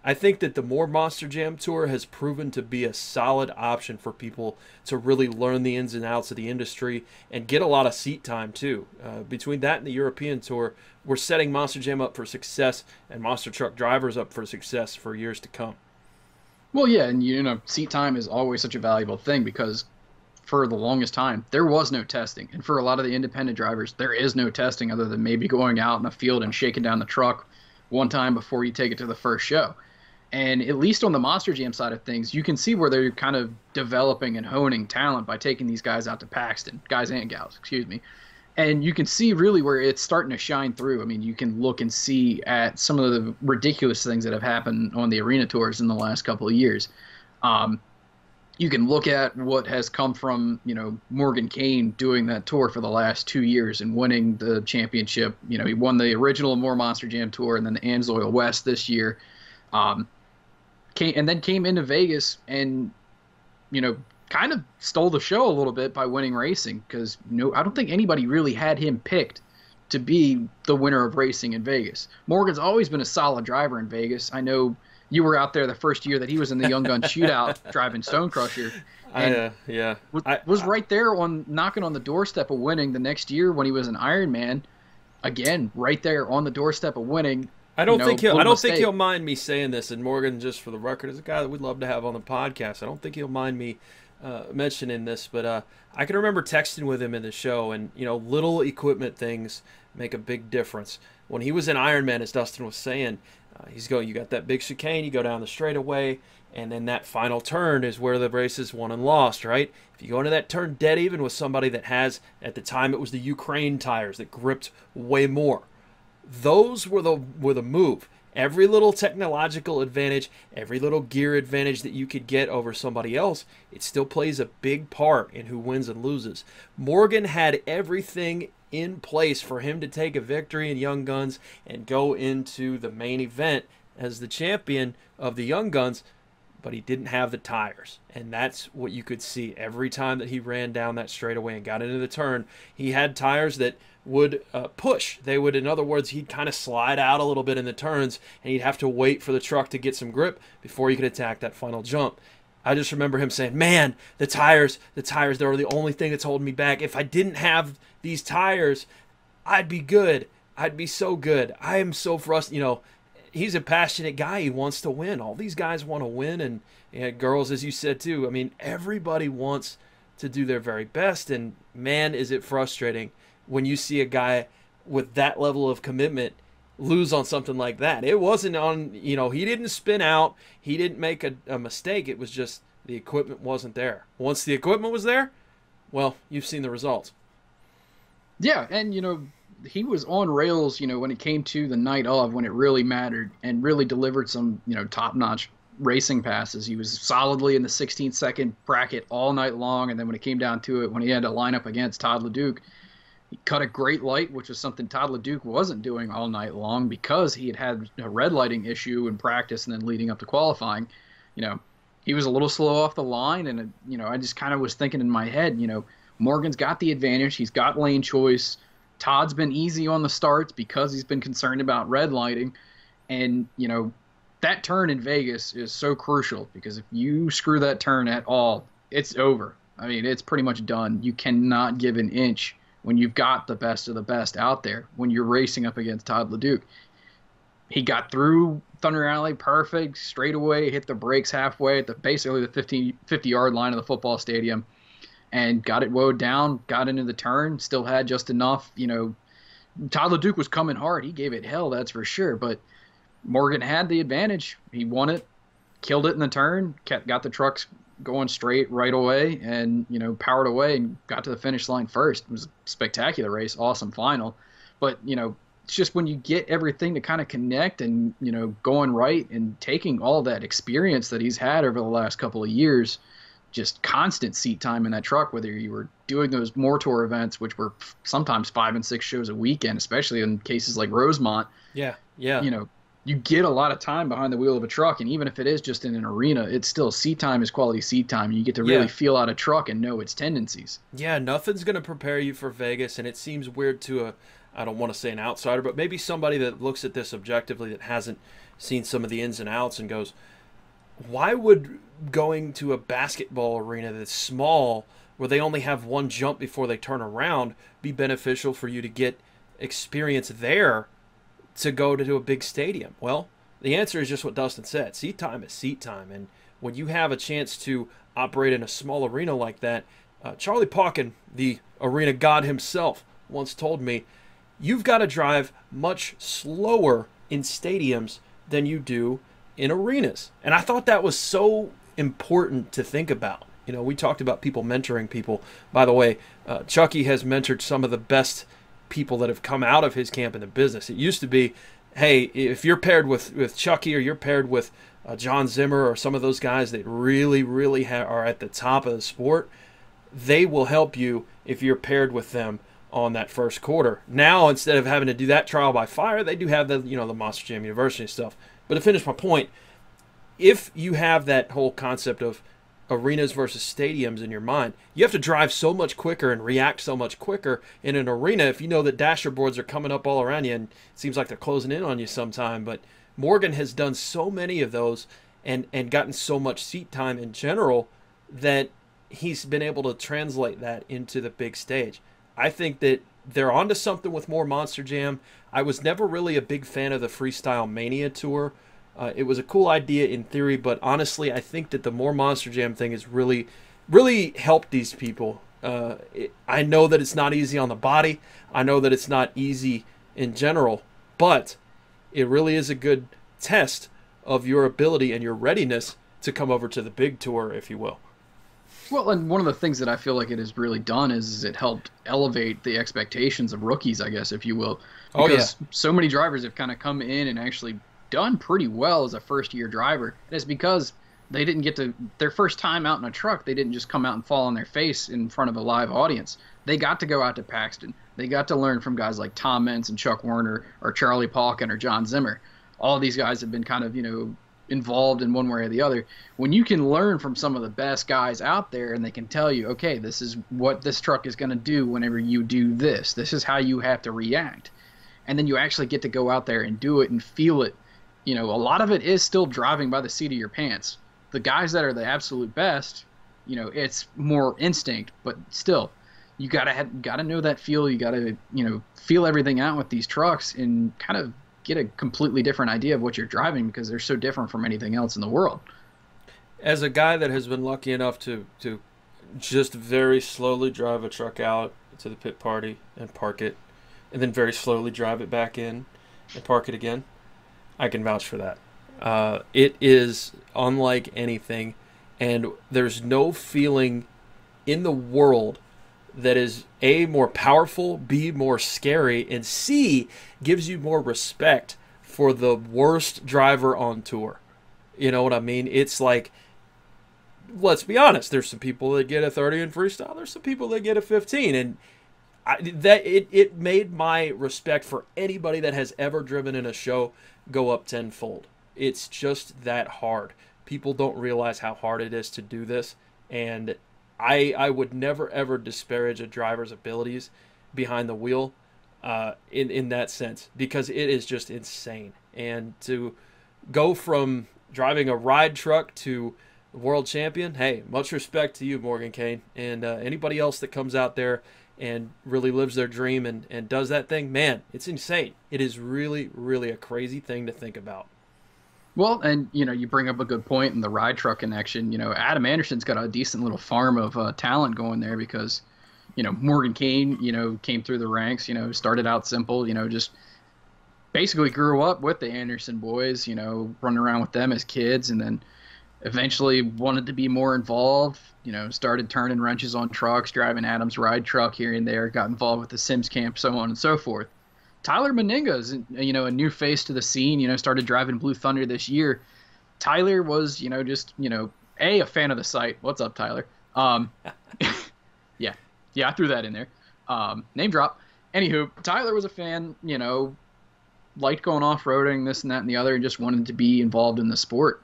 S1: I think that the more Monster Jam Tour has proven to be a solid option for people to really learn the ins and outs of the industry and get a lot of seat time too. Uh, between that and the European Tour, we're setting Monster Jam up for success and Monster Truck drivers up for success for years to come.
S2: Well, yeah, and you know, seat time is always such a valuable thing because for the longest time there was no testing, and for a lot of the independent drivers, there is no testing other than maybe going out in a field and shaking down the truck one time before you take it to the first show. And at least on the Monster Jam side of things, you can see where they're kind of developing and honing talent by taking these guys out to Paxton, guys and gals, excuse me. And you can see really where it's starting to shine through. I mean, you can look and see at some of the ridiculous things that have happened on the arena tours in the last couple of years. Um, you can look at what has come from you know Morgan Kane doing that tour for the last two years and winning the championship. You know he won the original More Monster Jam tour and then the Amsoil West this year. Um, came and then came into Vegas and you know kind of stole the show a little bit by winning racing because know I don't think anybody really had him picked to be the winner of racing in Vegas. Morgan's always been a solid driver in Vegas. I know you were out there the first year that he was in the Young Gun Shootout driving Stone Crusher.
S1: And I, uh, yeah,
S2: was,
S1: I,
S2: was right there on knocking on the doorstep of winning the next year when he was an Ironman. Again, right there on the doorstep of winning.
S1: I don't know, think he'll. I don't mistake. think he'll mind me saying this. And Morgan, just for the record, is a guy that we'd love to have on the podcast. I don't think he'll mind me uh, mentioning this, but uh, I can remember texting with him in the show, and you know, little equipment things make a big difference. When he was in Ironman, as Dustin was saying, uh, he's going. You got that big chicane. You go down the straightaway, and then that final turn is where the race is won and lost. Right? If you go into that turn dead even with somebody that has, at the time, it was the Ukraine tires that gripped way more those were the were the move. Every little technological advantage, every little gear advantage that you could get over somebody else, it still plays a big part in who wins and loses. Morgan had everything in place for him to take a victory in Young Guns and go into the main event as the champion of the Young Guns, but he didn't have the tires. And that's what you could see every time that he ran down that straightaway and got into the turn. He had tires that would uh, push. They would, in other words, he'd kind of slide out a little bit in the turns, and he'd have to wait for the truck to get some grip before he could attack that final jump. I just remember him saying, "Man, the tires, the tires, they're the only thing that's holding me back. If I didn't have these tires, I'd be good. I'd be so good. I am so frustrated. You know, he's a passionate guy. He wants to win. All these guys want to win, and, and girls, as you said too. I mean, everybody wants to do their very best, and man, is it frustrating." When you see a guy with that level of commitment lose on something like that. It wasn't on, you know, he didn't spin out, he didn't make a, a, mistake. It was just the equipment wasn't there. Once the equipment was there, well, you've seen the results.
S2: Yeah, and you know, he was on rails, you know, when it came to the night of when it really mattered and really delivered some, you know, top-notch racing passes. He was solidly in the 16 second bracket all night long and then when it came down to it when he had to line up against Todd LeDuc, he cut a great light, which was something Todd LeDuc wasn't doing all night long because he had had a red lighting issue in practice and then leading up to qualifying. You know, he was a little slow off the line, and you know, I just kind of was thinking in my head, you know, Morgan's got the advantage. He's got lane choice. Todd's been easy on the starts because he's been concerned about red lighting, and you know, that turn in Vegas is so crucial because if you screw that turn at all, it's over. I mean, it's pretty much done. You cannot give an inch when you've got the best of the best out there when you're racing up against Todd LeDuc. He got through Thunder Alley perfect, straight away, hit the brakes halfway at the basically the 50, 50 yard line of the football stadium and got it woed down, got into the turn, still had just enough, you know. Todd LeDuc was coming hard. He gave it hell, that's for sure. But Morgan had the advantage. He won it, killed it in the turn, kept, got the trucks going straight right away and you know powered away and got to the finish line first. It was a spectacular race, awesome final. But you know, it's just when you get everything to kind of connect and you know going right and taking all that experience that he's had over the last couple of years, just constant seat time in that truck. Whether you were doing those more tour events, which were sometimes five and six shows a weekend, especially in cases like Rosemont.
S1: Yeah, yeah.
S2: You know, you get a lot of time behind the wheel of a truck, and even if it is just in an arena, it's still seat time is quality seat time. and You get to really yeah. feel out a truck and know its tendencies.
S1: Yeah, nothing's gonna prepare you for Vegas, and it seems weird to a I don't want to say an outsider, but maybe somebody that looks at this objectively that hasn't seen some of the ins and outs and goes, why would going to a basketball arena that's small where they only have one jump before they turn around be beneficial for you to get experience there to go to a big stadium? Well, the answer is just what Dustin said. Seat time is seat time. And when you have a chance to operate in a small arena like that, uh, Charlie Pauken, the arena god himself, once told me, you've got to drive much slower in stadiums than you do in arenas. And I thought that was so important to think about. You know, we talked about people mentoring people. By the way, uh, Chucky has mentored some of the best people that have come out of his camp in the business. It used to be, hey, if you're paired with, with Chucky or you're paired with uh, Jon Zimmer or some of those guys that really, really are at the top of the sport, they will help you if you're paired with them on that first quarter. Now, instead of having to do that trial by fire, they do have the you know the Monster Jam University stuff. But to finish my point, if you have that whole concept of arenas versus stadiums in your mind, you have to drive so much quicker and react so much quicker in an arena if you know that dasher boards are coming up all around you and it seems like they're closing in on you sometime. But Morgan has done so many of those and and gotten so much seat time in general that he's been able to translate that into the big stage. I think that they're onto something with more Monster Jam. I was never really a big fan of the Freestyle Mania tour. Uh, it was a cool idea in theory, but honestly, I think that the more Monster Jam thing has really, really helped these people. Uh, it, I know that it's not easy on the body. I know that it's not easy in general, but it really is a good test of your ability and your readiness to come over to the big tour, if you will.
S2: Well, and one of the things that I feel like it has really done is, is it helped elevate the expectations of rookies, I guess, if you will.
S1: Because
S2: oh, yeah. so many drivers have kind of come in and actually done pretty well as a first year driver. And it's because they didn't get to their first time out in a truck, they didn't just come out and fall on their face in front of a live audience. They got to go out to Paxton. They got to learn from guys like Tom Meents and Chuck Werner or Charlie Pauken or Jon Zimmer. All these guys have been kind of, you know, involved in one way or the other. When you can learn from some of the best guys out there and they can tell you, okay, this is what this truck is going to do whenever you do this. This is how you have to react. And then you actually get to go out there and do it and feel it. You know, a lot of it is still driving by the seat of your pants. The guys that are the absolute best, you know, it's more instinct, but still, you gotta have, gotta know that feel. You gotta, you know, feel everything out with these trucks and kind of get a completely different idea of what you're driving because they're so different from anything else in the world.
S1: As a guy that has been lucky enough to to just very slowly drive a truck out to the pit party and park it, and then very slowly drive it back in and park it again, I can vouch for that. Uh, it is unlike anything, and there's no feeling in the world that is A, more powerful, B, more scary, and C, gives you more respect for the worst driver on tour. You know what I mean? It's like, let's be honest, there's some people that get a 30 in freestyle, there's some people that get a 15. And I, that it, it made my respect for anybody that has ever driven in a show go up tenfold. It's just that hard. People don't realize how hard it is to do this. And I I would never ever disparage a driver's abilities behind the wheel uh, in in that sense because it is just insane. And to go from driving a ride truck to world champion, hey, much respect to you, Morgan Kane, and uh, anybody else that comes out there and really lives their dream and, and does that thing. Man, it's insane. It is really, really a crazy thing to think about.
S2: Well, and you know, you bring up a good point in the ride truck connection. You know, Adam Anderson's got a decent little farm of uh, talent going there because, you know, Morgan Kane, you know, came through the ranks. You know, started out simple. You know, just basically grew up with the Anderson boys. You know, running around with them as kids, and then eventually wanted to be more involved. You know, started turning wrenches on trucks, driving Adam's ride truck here and there. Got involved with the Sims camp, so on and so forth. Tyler Menninga is you know a new face to the scene. You know, started driving Blue Thunder this year. Tyler was you know just you know a a fan of the site. What's up, Tyler? Um, yeah, yeah, I threw that in there. Um, name drop. Anywho, Tyler was a fan. You know, liked going off roading, this and that and the other, and just wanted to be involved in the sport.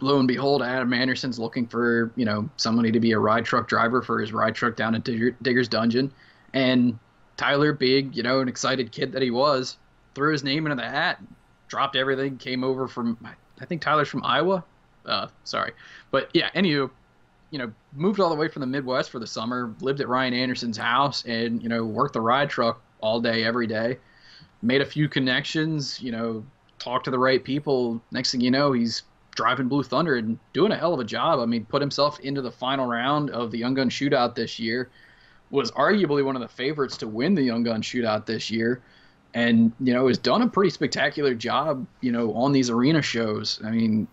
S2: Lo and behold, Adam Anderson's looking for you know somebody to be a ride truck driver for his ride truck down at Digger, Digger's Dungeon, and Tyler, big, you know, an excited kid that he was, threw his name into the hat, dropped everything, came over from, I think Tyler's from Iowa. Uh, sorry. But yeah, anywho, you know, moved all the way from the Midwest for the summer, lived at Ryan Anderson's house, and, you know, worked the ride truck all day, every day. Made a few connections, you know, talked to the right people. Next thing you know, he's driving Blue Thunder and doing a hell of a job. I mean, put himself into the final round of the Young Gun Shootout this year. Was arguably one of the favorites to win the Young Gun Shootout this year, and you know has done a pretty spectacular job. You know, on these arena shows. I mean,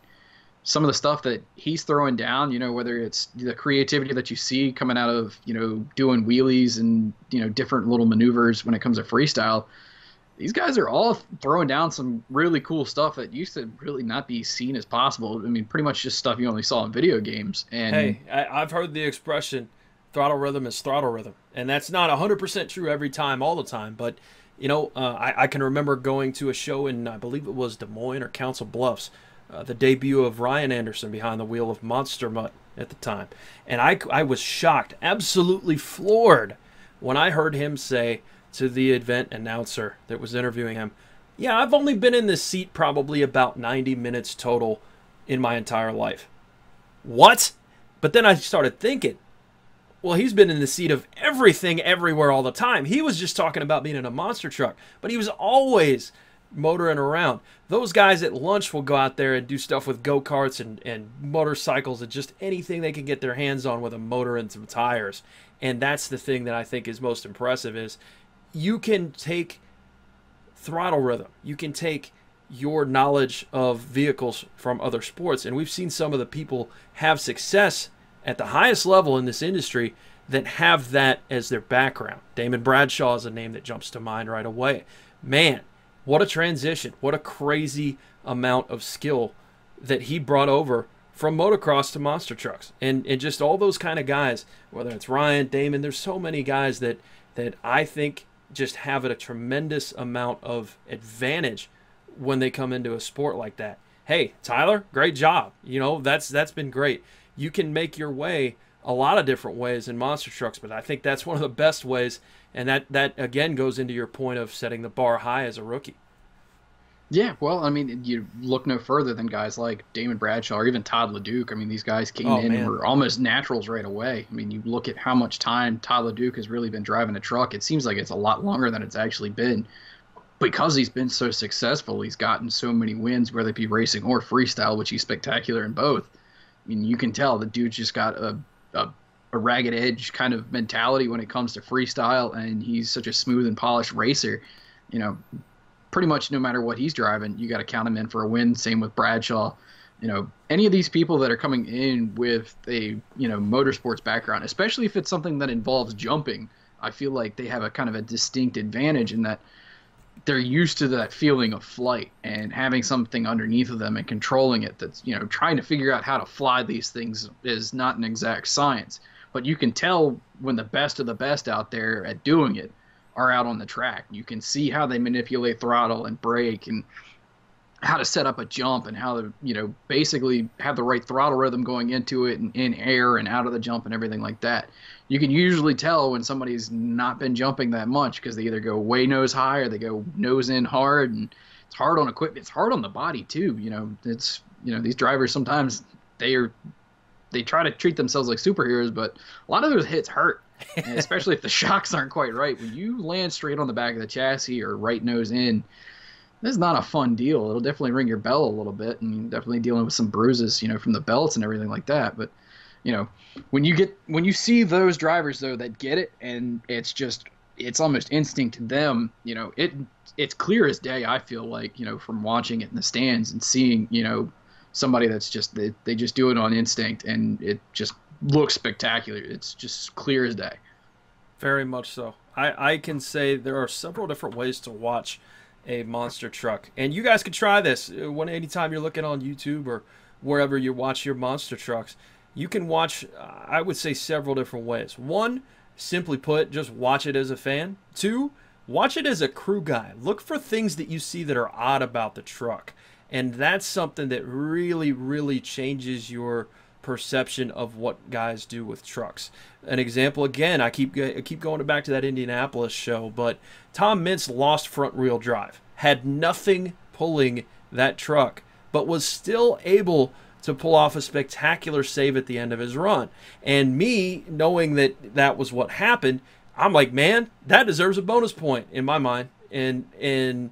S2: some of the stuff that he's throwing down. You know, whether it's the creativity that you see coming out of you know doing wheelies and you know different little maneuvers when it comes to freestyle these guys are all throwing down some really cool stuff that used to really not be seen as possible. I mean, pretty much just stuff you only saw in video games. And
S1: hey, I, have heard the expression "throttle rhythm is throttle rhythm," and that's not hundred percent true every time, all the time. But you know, uh, I, I, can remember going to a show in I believe it was Des Moines or Council Bluffs, uh, the debut of Ryan Anderson behind the wheel of Monster Mutt at the time, and I I was shocked, absolutely floored, when I heard him say to the event announcer that was interviewing him, Yeah, I've only been in this seat probably about 90 minutes total in my entire life. What? But then I started thinking, well, he's been in the seat of everything everywhere all the time. He was just talking about being in a monster truck, but he was always motoring around. Those guys at lunch will go out there and do stuff with go karts and, and motorcycles and just anything they can get their hands on with a motor and some tires. And that's the thing that I think is most impressive is you can take throttle rhythm. You can take your knowledge of vehicles from other sports. And we've seen some of the people have success at the highest level in this industry that have that as their background. Damon Bradshaw is a name that jumps to mind right away. Man, what a transition. What a crazy amount of skill that he brought over from motocross to monster trucks. And and just all those kind of guys, whether it's Ryan, Damon, there's so many guys that that I think just have it a tremendous amount of advantage when they come into a sport like that. Hey, Tyler, great job. You know, that's that's been great. You can make your way a lot of different ways in monster trucks, but I think that's one of the best ways and that that again goes into your point of setting the bar high as a rookie.
S2: Yeah, well, I mean, you look no further than guys like Damon Bradshaw or even Todd LeDuc. I mean, these guys came oh, in man. and were almost naturals right away. I mean, you look at how much time Todd LeDuc has really been driving a truck. It seems like it's a lot longer than it's actually been. Because he's been so successful, he's gotten so many wins, whether it be racing or freestyle, which he's spectacular in both. I mean, you can tell the dude just got a, a, a ragged edge kind of mentality when it comes to freestyle, and he's such a smooth and polished racer. You know, pretty much no matter what he's driving, you got to count him in for a win. Same with Bradshaw. You know, any of these people that are coming in with a you know motorsports background, especially if it's something that involves jumping, I feel like they have a kind of a distinct advantage in that they're used to that feeling of flight and having something underneath of them and controlling it. That's you know trying to figure out how to fly these things is not an exact science, but you can tell when the best of the best out there at doing it are out on the track. You can see how they manipulate throttle and brake and how to set up a jump and how to, you know, basically have the right throttle rhythm going into it and in air and out of the jump and everything like that. You can usually tell when somebody's not been jumping that much because they either go way nose high or they go nose in hard and it's hard on equipment. It's hard on the body too. You know, it's, you know, these drivers sometimes they are, they try to treat themselves like superheroes, but a lot of those hits hurt especially if the shocks aren't quite right. When you land straight on the back of the chassis or right nose in, this is not a fun deal. It'll definitely ring your bell a little bit, and definitely dealing with some bruises, you know, from the belts and everything like that. But you know, when you get when you see those drivers though that get it, and it's just it's almost instinct to them. You know, it it's clear as day. I feel like you know from watching it in the stands and seeing you know somebody that's just they, they just do it on instinct, and it just looks spectacular. It's just clear as day.
S1: Very much so. I, I can say there are several different ways to watch a monster truck. And you guys can try this uh, when anytime you're looking on YouTube or wherever you watch your monster trucks. You can watch, uh, I would say, several different ways. One, simply put, just watch it as a fan. Two, watch it as a crew guy. Look for things that you see that are odd about the truck. And that's something that really, really changes your perception of what guys do with trucks. An example again, I keep I keep going back to that Indianapolis show, but Tom Meents lost front wheel drive, had nothing pulling that truck, but was still able to pull off a spectacular save at the end of his run. And me knowing that that was what happened, I'm like, man, that deserves a bonus point in my mind. And and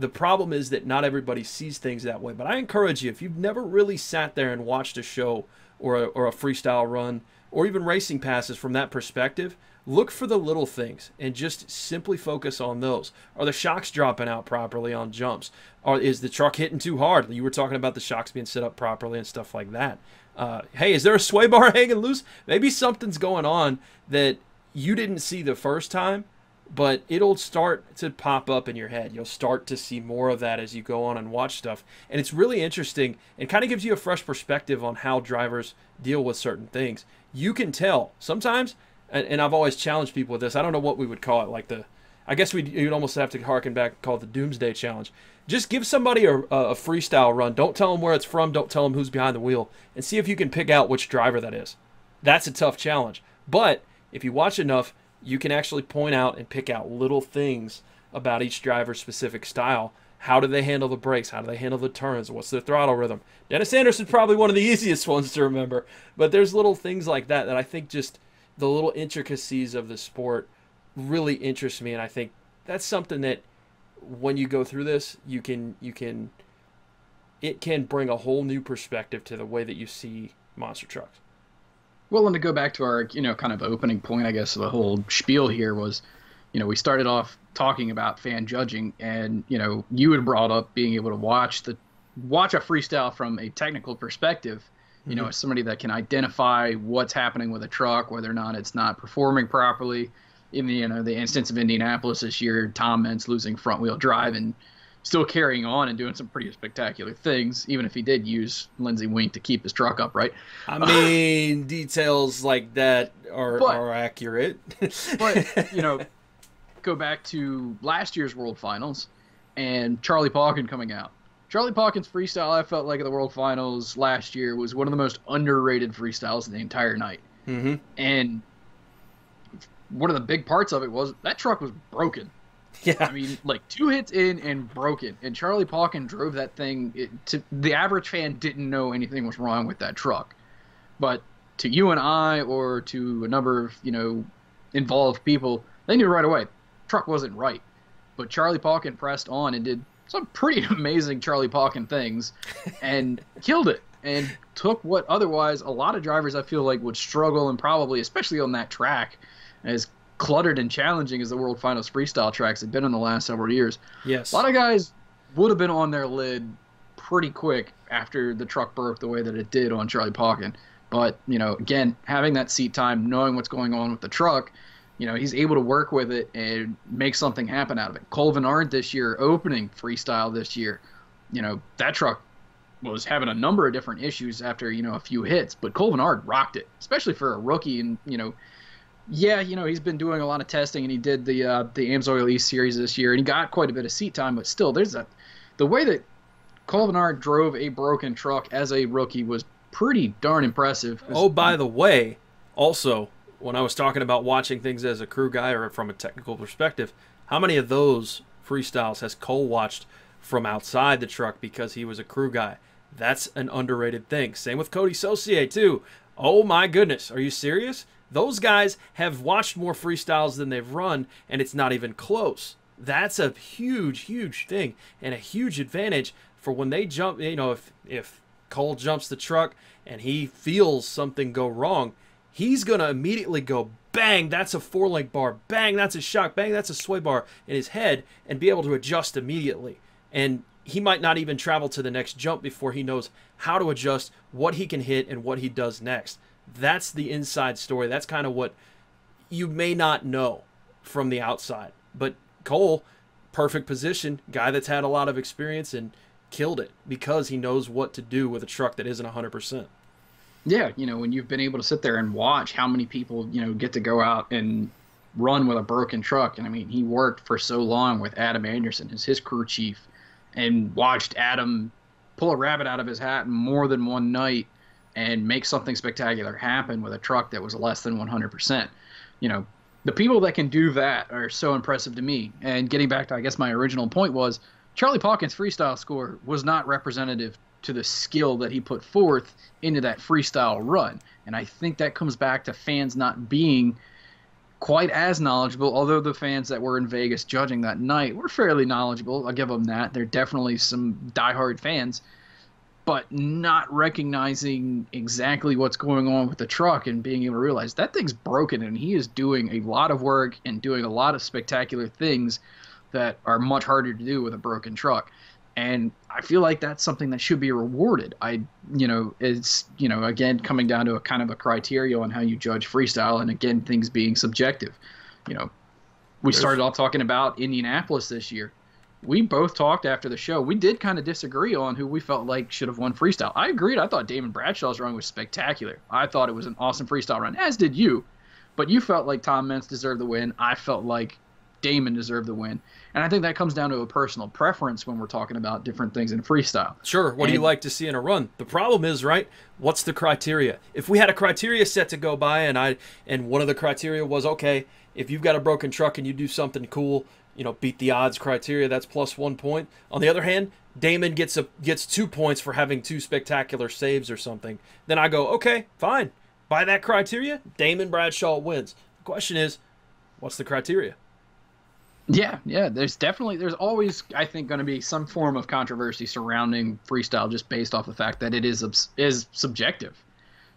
S1: the problem is that not everybody sees things that way. But I encourage you, if you've never really sat there and watched a show or a, or a freestyle run or even racing passes from that perspective, look for the little things and just simply focus on those. Are the shocks dropping out properly on jumps? Or is the truck hitting too hard? You were talking about the shocks being set up properly and stuff like that. Uh, hey, is there a sway bar hanging loose? Maybe something's going on that you didn't see the first time but it'll start to pop up in your head. You'll start to see more of that as you go on and watch stuff. And it's really interesting and kind of gives you a fresh perspective on how drivers deal with certain things. You can tell sometimes, and, and I've always challenged people with this. I don't know what we would call it, like the, I guess we'd, you'd almost have to harken back call it the Doomsday Challenge. Just give somebody a, a freestyle run. Don't tell them where it's from. Don't tell them who's behind the wheel, and see if you can pick out which driver that is. That's a tough challenge. But if you watch enough, you can actually point out and pick out little things about each driver's specific style. How do they handle the brakes? How do they handle the turns? What's their throttle rhythm? Dennis Anderson's probably one of the easiest ones to remember, but there's little things like that that I think just the little intricacies of the sport really interest me, and I think that's something that when you go through this, you can you can it can bring a whole new perspective to the way that you see monster trucks.
S2: Well, and to go back to our, you know, kind of opening point, I guess the whole spiel here was, you know, we started off talking about fan judging, and you know, you had brought up being able to watch the watch a freestyle from a technical perspective. You mm-hmm. know, as somebody that can identify what's happening with a truck, whether or not it's not performing properly. In the you know the instance of Indianapolis this year, Tom Meents losing front wheel drive and still carrying on and doing some pretty spectacular things, even if he did use Lindsey Weenk to keep his truck upright.
S1: I mean, details like that are, but, are accurate.
S2: but, you know, go back to last year's World Finals and Charlie Pauken coming out. Charlie Pauken's freestyle, I felt like at the World Finals last year, was one of the most underrated freestyles of the entire night.
S1: Mm-hmm.
S2: And one of the big parts of it was that truck was broken.
S1: Yeah.
S2: I mean, like two hits in and broken. And Charlie Pauken drove that thing it, to the average fan didn't know anything was wrong with that truck. But to you and I or to a number of, you know, involved people, they knew right away. Truck wasn't right. But Charlie Pauken pressed on and did some pretty amazing Charlie Pauken things and killed it and took what otherwise a lot of drivers I feel like would struggle and probably especially on that track as cluttered and challenging as the World Finals freestyle tracks have been in the last several years.
S1: Yes.
S2: A lot of guys would have been on their lid pretty quick after the truck broke the way that it did on Charlie Pauken. But, you know, again, having that seat time, knowing what's going on with the truck, you know, he's able to work with it and make something happen out of it. Colvin Arndt this year, opening freestyle this year, you know, that truck was having a number of different issues after, you know, a few hits, but Colvin Arndt rocked it, especially for a rookie and, you know, yeah, you know, he's been doing a lot of testing, and he did the uh, the AMSOIL East series this year, and he got quite a bit of seat time. But still, there's a the way that Colvin Arndt drove a broken truck as a rookie was pretty darn impressive.
S1: Oh, by the way, also when I was talking about watching things as a crew guy or from a technical perspective, how many of those freestyles has Cole watched from outside the truck because he was a crew guy? That's an underrated thing. Same with Cody Saucier too. Oh my goodness, are you serious? Those guys have watched more freestyles than they've run, and it's not even close. That's a huge, huge thing and a huge advantage for when they jump. You know, if if Cole jumps the truck and he feels something go wrong, he's gonna immediately go bang. That's a four link bar. Bang. That's a shock. Bang. That's a sway bar in his head, and be able to adjust immediately. And he might not even travel to the next jump before he knows how to adjust, what he can hit, and what he does next. That's the inside story. That's kind of what you may not know from the outside. But Cole, perfect position, guy that's had a lot of experience and killed it because he knows what to do with a truck that isn't 100%.
S2: Yeah, you know, when you've been able to sit there and watch how many people, you know, get to go out and run with a broken truck. And I mean, he worked for so long with Adam Anderson as his crew chief and watched Adam pull a rabbit out of his hat more than one night and make something spectacular happen with a truck that was less than 100%. You know, the people that can do that are so impressive to me. And getting back to, I guess, my original point was Charlie Pauken's freestyle score was not representative to the skill that he put forth into that freestyle run. And I think that comes back to fans not being quite as knowledgeable, although the fans that were in Vegas judging that night were fairly knowledgeable. I'll give them that. They're definitely some diehard fans, but not recognizing exactly what's going on with the truck and being able to realize that thing's broken and he is doing a lot of work and doing a lot of spectacular things that are much harder to do with a broken truck and I feel like that's something that should be rewarded. I, you know, it's you know again coming down to a kind of a criteria on how you judge freestyle, and again things being subjective. You know, we started off talking about Indianapolis this year. We both talked after the show. We did kind of disagree on who we felt like should have won freestyle. I agreed. I thought Damon Bradshaw's run was spectacular. I thought it was an awesome freestyle run, as did you. But you felt like Tom Meents deserved the win. I felt like Damon deserved the win. And I think that comes down to a personal preference when we're talking about different things in freestyle.
S1: Sure. What and, do you like to see in a run? The problem is, right? What's the criteria? If we had a criteria set to go by and I and one of the criteria was okay, if you've got a broken truck and you do something cool, you know, beat the odds criteria, that's plus 1 point. On the other hand, Damon gets a gets 2 points for having two spectacular saves or something. Then I go, "Okay, fine. By that criteria, Damon Bradshaw wins." The question is, what's the criteria?
S2: Yeah, yeah. There's definitely there's always I think going to be some form of controversy surrounding freestyle just based off the fact that it is is subjective,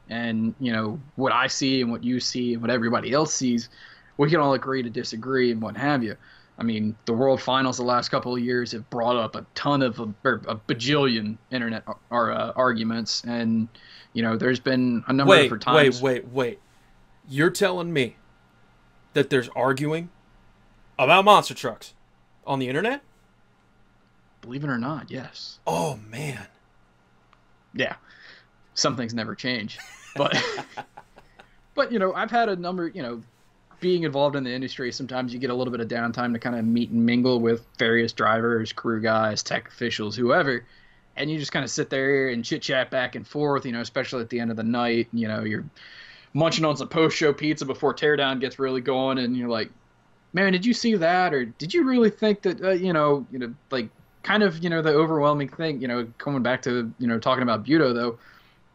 S2: and you know what I see and what you see and what everybody else sees, we can all agree to disagree and what have you. I mean, the World Finals the last couple of years have brought up a ton of a, a bajillion internet ar- uh, arguments, and you know there's been a number
S1: wait,
S2: of times.
S1: Wait, wait, wait. You're telling me that there's arguing about monster trucks on the internet?
S2: Believe it or not, yes.
S1: Oh man.
S2: Yeah. Some things never change. But but you know, I've had a number, you know, being involved in the industry, sometimes you get a little bit of downtime to kind of meet and mingle with various drivers, crew guys, tech officials, whoever. And you just kind of sit there and chit chat back and forth, you know, especially at the end of the night. You know, you're munching on some post show pizza before teardown gets really going, and you're like, man, did you see that, or did you really think that, uh, you know, you know, like kind of, you know, the overwhelming thing, you know, coming back to, you know, talking about Buetow though,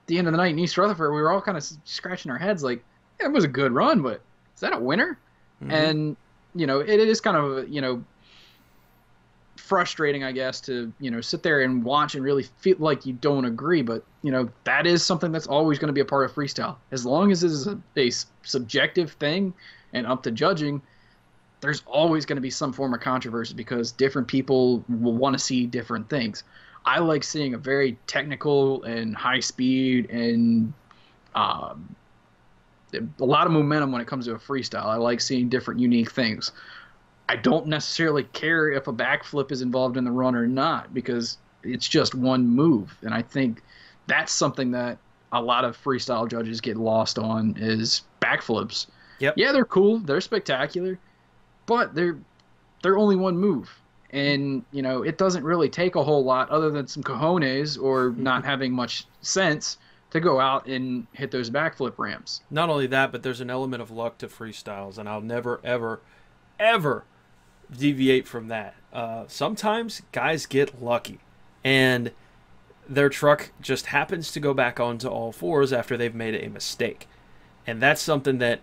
S2: the end of the night in East Rutherford, we were all kind of scratching our heads like, it was a good run, but is that a winner? Mm-hmm. And you know, it, it is kind of, you know, frustrating, I guess, to you know sit there and watch and really feel like you don't agree. But you know that is something that's always going to be a part of freestyle. As long as it is a, a subjective thing and up to judging, there's always going to be some form of controversy because different people will want to see different things. I like seeing a very technical and high speed and um, a lot of momentum when it comes to a freestyle. I like seeing different, unique things. I don't necessarily care if a backflip is involved in the run or not because it's just one move, and I think that's something that a lot of freestyle judges get lost on is backflips.
S1: Yep.
S2: Yeah, they're cool, they're spectacular, but they're they're only one move and you know it doesn't really take a whole lot other than some cojones or not having much sense to go out and hit those backflip ramps.
S1: Not only that, but there's an element of luck to freestyles, and I'll never, ever, ever deviate from that. Uh, sometimes guys get lucky, and their truck just happens to go back onto all fours after they've made a mistake, and that's something that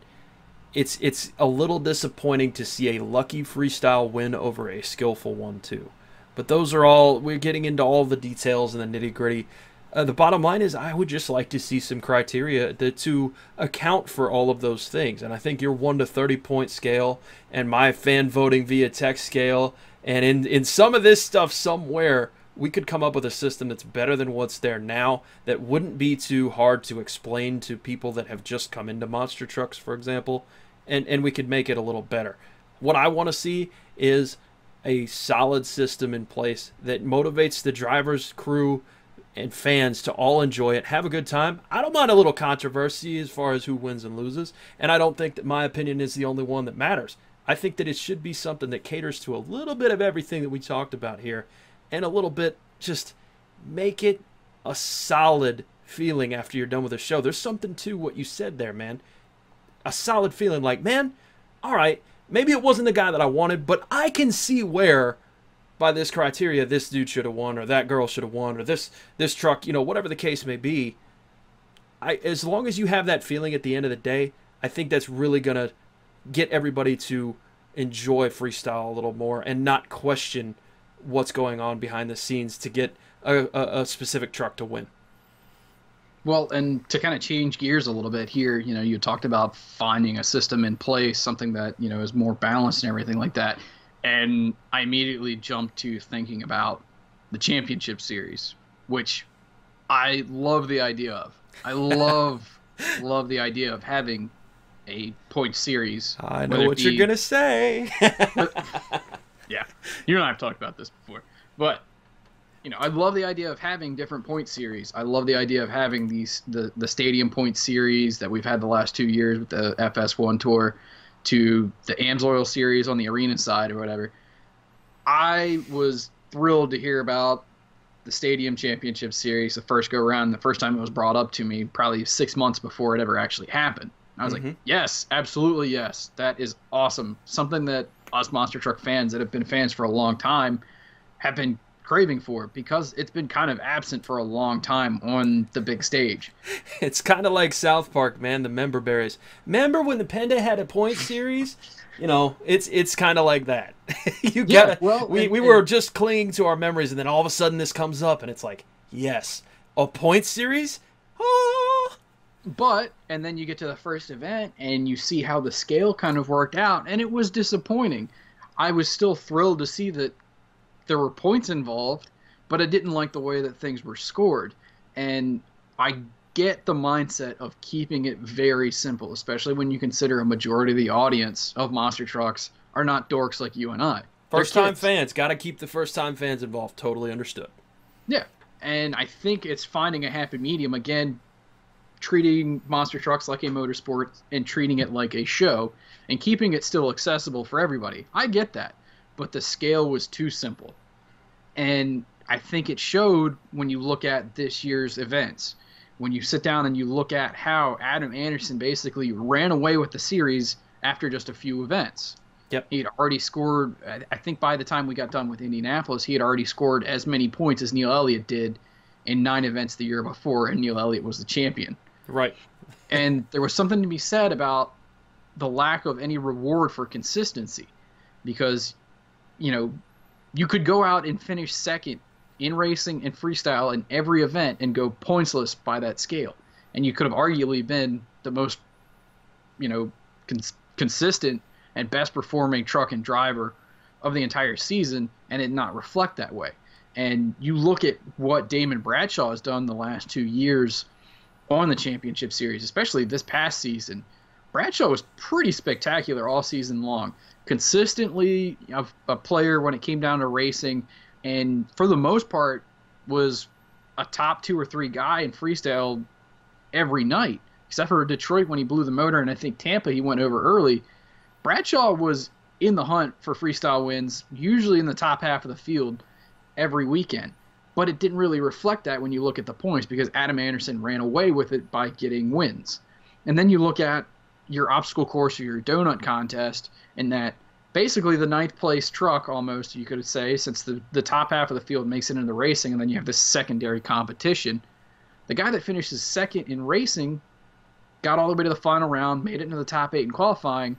S1: it's it's a little disappointing to see a lucky freestyle win over a skillful one too. But those are all we're getting into all the details and the nitty gritty. Uh, the bottom line is I would just like to see some criteria to account for all of those things. And I think your 1 to 30 point scale and my fan voting via text scale and in in some of this stuff somewhere we could come up with a system that's better than what's there now that wouldn't be too hard to explain to people that have just come into monster trucks for example and and we could make it a little better. What I want to see is a solid system in place that motivates the drivers, crew, and fans to all enjoy it, have a good time. I don't mind a little controversy as far as who wins and loses, and I don't think that my opinion is the only one that matters. I think that it should be something that caters to a little bit of everything that we talked about here and a little bit just make it a solid feeling after you're done with a show. There's something to what you said there, man. A solid feeling like, man, all right, maybe it wasn't the guy that I wanted, but I can see where by this criteria this dude should have won or that girl should have won or this this truck, you know, whatever the case may be. I as long as you have that feeling at the end of the day, I think that's really to get everybody to enjoy freestyle a little more and not question what's going on behind the scenes to get a, a, a specific truck to win.
S2: Well, and to kind of change gears a little bit here, you know, you talked about finding a system in place, something that, you know, is more balanced and everything like that. And I immediately jumped to thinking about the championship series, which I love the idea of. I love, love the idea of having a point series.
S1: I know what be, you're gonna say.
S2: yeah, you and I have talked about this before, but you know, I love the idea of having different point series. I love the idea of having these the the stadium point series that we've had the last two years with the FS1 tour, to the AMS AMSOIL series on the arena side or whatever. I was thrilled to hear about the Stadium Championship Series the first go around. The first time it was brought up to me, probably six months before it ever actually happened. I was mm-hmm. like, yes, absolutely yes. That is awesome. Something that us monster truck fans that have been fans for a long time have been craving for because it's been kind of absent for a long time on the big stage.
S1: It's kind of like South Park, man, the member berries. Remember when the PENDA had a point series? You know, it's it's kind of like that. you yeah, got well, we, and, we were and, just clinging to our memories and then all of a sudden this comes up and it's like, yes, a point series? Oh,
S2: but and then you get to the first event and you see how the scale kind of worked out and it was disappointing i was still thrilled to see that there were points involved but i didn't like the way that things were scored. And i get the mindset of keeping it very simple especially when you consider a majority of the audience of monster trucks are not dorks like you and i.
S1: First time fans got to keep the first time fans involved. Totally understood.
S2: Yeah and i think it's finding a happy medium again treating monster trucks like a motorsport and treating it like a show and keeping it still accessible for everybody. I get that, but the scale was too simple. And I think it showed when you look at this year's events. When you sit down and you look at how Adam Anderson basically ran away with the series after just a few events.
S1: Yep.
S2: He had already scored, I think by the time we got done with Indianapolis, he had already scored as many points as Neil Elliott did in nine events the year before, and Neil Elliott was the champion.
S1: Right.
S2: and there was something to be said about the lack of any reward for consistency because, you know, you could go out and finish second in racing and freestyle in every event and go pointsless by that scale. And you could have arguably been the most, you know, cons- consistent and best performing truck and driver of the entire season and it not reflect that way. And you look at what Damon Bradshaw has done the last two years on the championship series, especially this past season. Bradshaw was pretty spectacular all season long. Consistently a, a player when it came down to racing, and for the most part was a top two or three guy in freestyle every night, except for Detroit when he blew the motor, and I think Tampa he went over early. Bradshaw was in the hunt for freestyle wins, usually in the top half of the field every weekend but it didn't really reflect that when you look at the points because Adam Anderson ran away with it by getting wins. And then you look at your obstacle course or your donut contest, and that basically the ninth place truck almost you could say since the, the top half of the field makes it into the racing and then you have this secondary competition the guy that finishes second in racing got all the way to the final round made it into the top eight in qualifying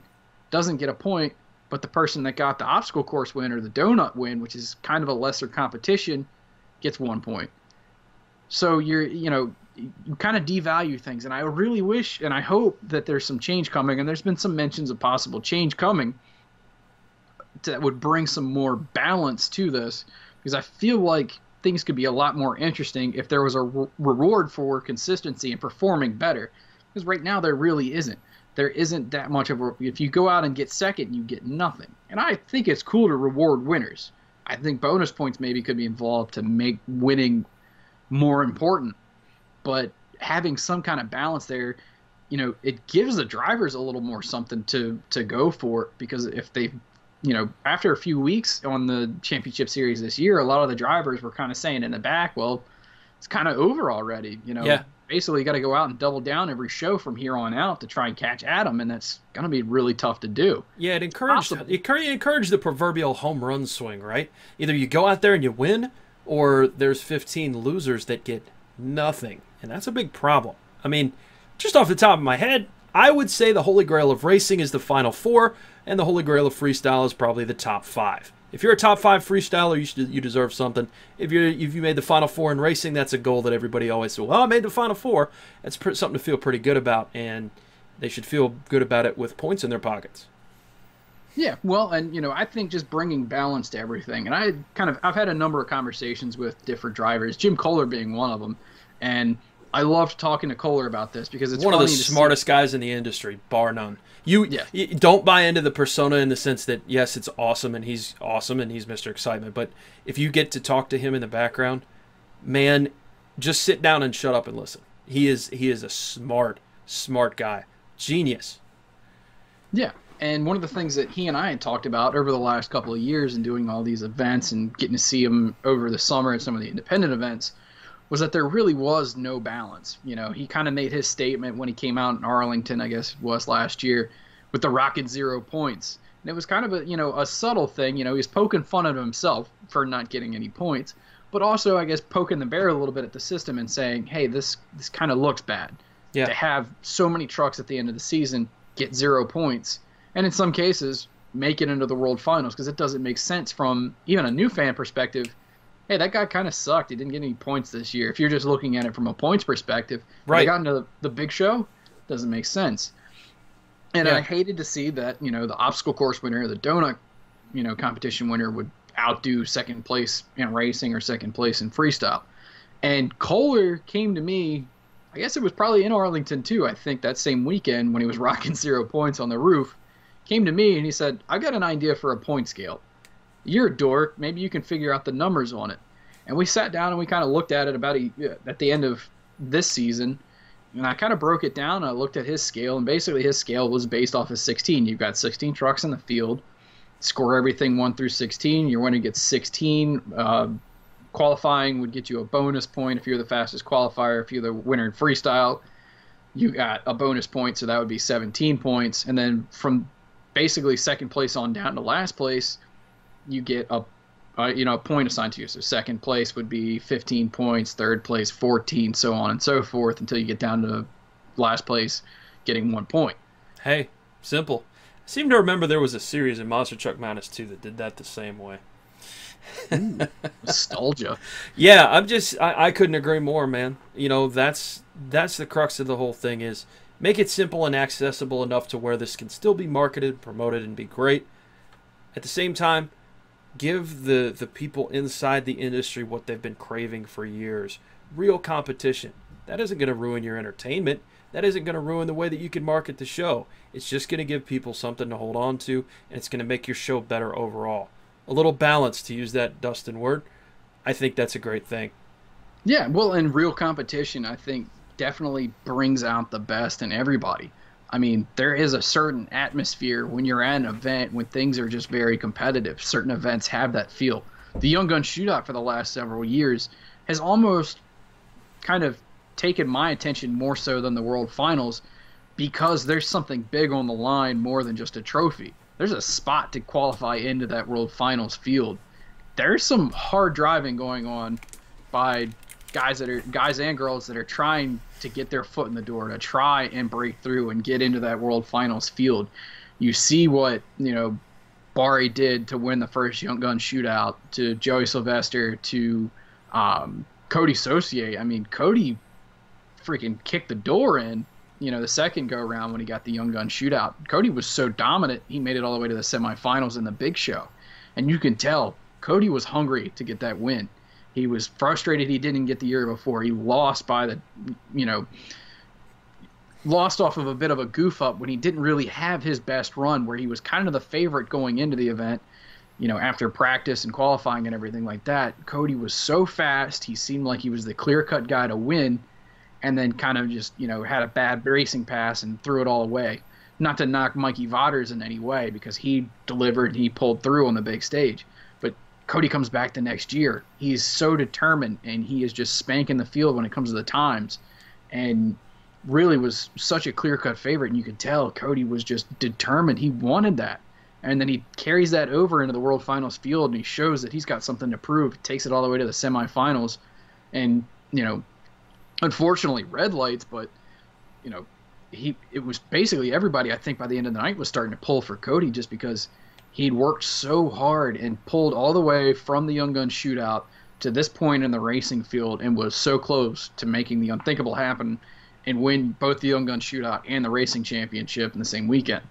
S2: doesn't get a point but the person that got the obstacle course win or the donut win which is kind of a lesser competition gets one point. So you're, you know, you kind of devalue things. And I really wish and I hope that there's some change coming. And there's been some mentions of possible change coming that would bring some more balance to this because I feel like things could be a lot more interesting if there was a re- reward for consistency and performing better. Because right now there really isn't. There isn't that much of a. If you go out and get second, you get nothing. And I think it's cool to reward winners. I think bonus points maybe could be involved to make winning more important. But having some kind of balance there, you know, it gives the drivers a little more something to to go for because if they you know, after a few weeks on the championship series this year, a lot of the drivers were kind of saying in the back, well, it's kind of over already. You know,
S1: Yeah.
S2: basically you got to go out and double down every show from here on out to try and catch Adam, and that's gonna be really tough to do.
S1: Yeah, it encouraged it encouraged the proverbial home run swing, right? Either you go out there and you win, or there's 15 losers that get nothing, and that's a big problem. I mean, just off the top of my head, I would say the holy grail of racing is the final four, and the holy grail of freestyle is probably the top five. If you're a top five freestyler, you should, you deserve something. If you if you made the final four in racing, that's a goal that everybody always says. Well, I made the final four. That's something to feel pretty good about, and they should feel good about it with points in their pockets.
S2: Yeah, well, and you know, I think just bringing balance to everything. And I kind of I've had a number of conversations with different drivers, Jim Koehler being one of them, and I loved talking to Kohler about this because it's
S1: one of the
S2: to see-
S1: smartest guys in the industry, bar none. You,
S2: Yeah.
S1: you don't buy into the persona in the sense that yes, it's awesome and he's awesome and he's Mr. Excitement, but if you get to talk to him in the background, man, just sit down and shut up and listen. He is he is a smart, smart guy, genius.
S2: Yeah. And one of the things that he and I had talked about over the last couple of years and doing all these events and getting to see him over the summer at some of the independent events was that there really was no balance. You know, he kind of made his statement when he came out in Arlington, I guess it was last year, with the Rocket Zero points. And it was kind of a, you know, a subtle thing. You know, he was poking fun at himself for not getting any points, but also, I guess, poking the bear a little bit at the system and saying, hey, this, this kind of looks bad
S1: Yeah.
S2: to have so many trucks at the end of the season get zero points, and in some cases make it into the World Finals because it doesn't make sense from even a new fan perspective. Hey, that guy kind of sucked. He didn't get any points this year. If you're just looking at it from a points perspective,
S1: Right.
S2: They got into the, the big show, doesn't make sense. And
S1: Yeah.
S2: I hated to see that you know the obstacle course winner, the donut, you know, competition winner would outdo second place in racing or second place in freestyle. And Koehler came to me I guess it was probably in Arlington too. I think that same weekend when he was rocking zero points on the roof, came to me and he said, "I got an idea for a point scale. You're a dork. Maybe you can figure out the numbers on it." And we sat down and we kind of looked at it about a, at the end of this season, and I kind of broke it down. I looked at his scale, and basically his scale was based off of 16. You've got 16 trucks in the field. Score everything one through 16. You're Your winner gets 16. Uh, qualifying would get you a bonus point if you're the fastest qualifier. If you're the winner in freestyle, you got a bonus point, so that would be 17 points. And then from basically second place on down to last place, you get a, a you know a point assigned to you. So second place would be 15 points, third place 14, so on and so forth until you get down to last place, getting one point.
S1: Hey, simple. I seem to remember there was a series in Monster Truck Madness 2 that did that the same way.
S2: Nostalgia.
S1: Yeah, I'm just I, I couldn't agree more, man. You know, that's that's the crux of the whole thing is make it simple and accessible enough to where this can still be marketed, promoted, and be great. At the same time, give the the people inside the industry what they've been craving for years. Real competition. That isn't going to ruin your entertainment. That isn't going to ruin the way that you can market the show. It's just going to give people something to hold on to, and it's going to make your show better overall. A little balance, to use that Dustin word. I think that's a great thing.
S2: Yeah, well, and real competition, I think, definitely brings out the best in everybody. I mean, there is a certain atmosphere when you're at an event when things are just very competitive. Certain events have that feel. The Young Gun Shootout for the last several years has almost kind of taken my attention more so than the World Finals because there's something big on the line more than just a trophy. There's a spot to qualify into that World Finals field. There's some hard driving going on by guys that are guys and girls that are trying to get their foot in the door to try and break through and get into that World Finals field. You see what you know Bari did to win the first Young Gun Shootout to Joey Sylvester to um, Cody Saucier. I mean, Cody freaking kicked the door in. You know, the second go round when he got the Young Gun Shootout, Cody was so dominant he made it all the way to the semifinals in the Big Show, and you can tell Cody was hungry to get that win. He was frustrated he didn't get the year before. He lost by the, you know, lost off of a bit of a goof up when he didn't really have his best run, where he was kind of the favorite going into the event. You know, after practice and qualifying and everything like that, Cody was so fast. He seemed like he was the clear cut guy to win, and then kind of just, you know, had a bad racing pass and threw it all away. Not to knock Mikey Vaters in any way because he delivered, he pulled through on the big stage. Cody comes back the next year. He's so determined and he is just spanking the field when it comes to the times. And really was such a clear cut favorite. And you could tell Cody was just determined. He wanted that. And then he carries that over into the World Finals field and he shows that he's got something to prove. Takes it all the way to the semifinals. And, you know, unfortunately, red lights, but, you know, he it was basically everybody I think by the end of the night was starting to pull for Cody just because he'd worked so hard and pulled all the way from the Young Gun shootout to this point in the racing field and was so close to making the unthinkable happen and win both the Young Gun shootout and the racing championship in the same weekend.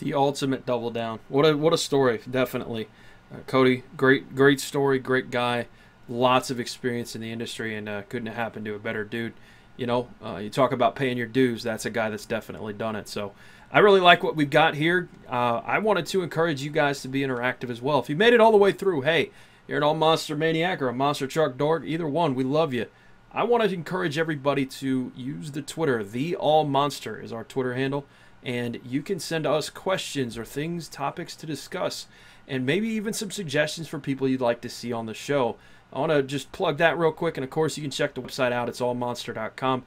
S1: The ultimate double down. What a what a story, definitely. Uh, Cody, great great story, great guy, lots of experience in the industry, and uh, couldn't have happened to a better dude. You know, uh, you talk about paying your dues. That's a guy that's definitely done it. So I really like what we've got here. Uh, I wanted to encourage you guys to be interactive as well. If you made it all the way through, hey, you're an all monster maniac or a monster truck dork, either one, we love you. I want to encourage everybody to use the Twitter. The All Monster is our Twitter handle, and you can send us questions or things, topics to discuss, and maybe even some suggestions for people you'd like to see on the show. I want to just plug that real quick, and of course, you can check the website out. It's allmonster.com.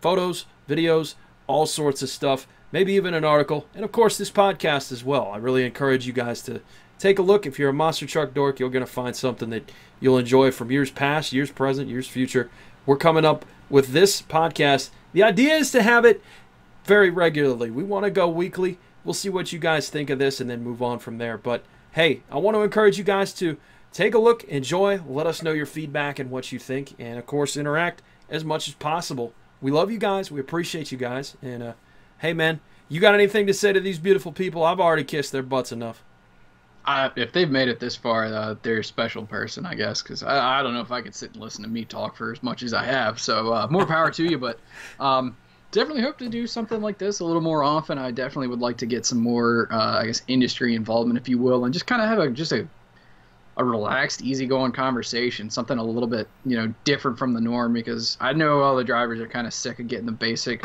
S1: Photos, videos, all sorts of stuff maybe even an article, and of course this podcast as well. I really encourage you guys to take a look. If you're a monster truck dork, you're going to find something that you'll enjoy from years past, years present, years future. We're coming up with this podcast. The idea is to have it very regularly. We want to go weekly. We'll see what you guys think of this and then move on from there. But hey, I want to encourage you guys to take a look, enjoy, let us know your feedback and what you think, and of course, interact as much as possible. We love you guys. We appreciate you guys. And, uh, hey man, you got anything to say to these beautiful people? I've already kissed their butts enough.
S2: If they've made it this far, uh, they're a special person, I guess, because I, I, don't know if I could sit and listen to me talk for as much as I have. So uh, more power to you, but um, definitely hope to do something like this a little more often. I definitely would like to get some more, uh, I guess, industry involvement, if you will, and just kind of have a just a a relaxed, easygoing conversation, something a little bit, you know, different from the norm because I know all the drivers are kind of sick of getting the basic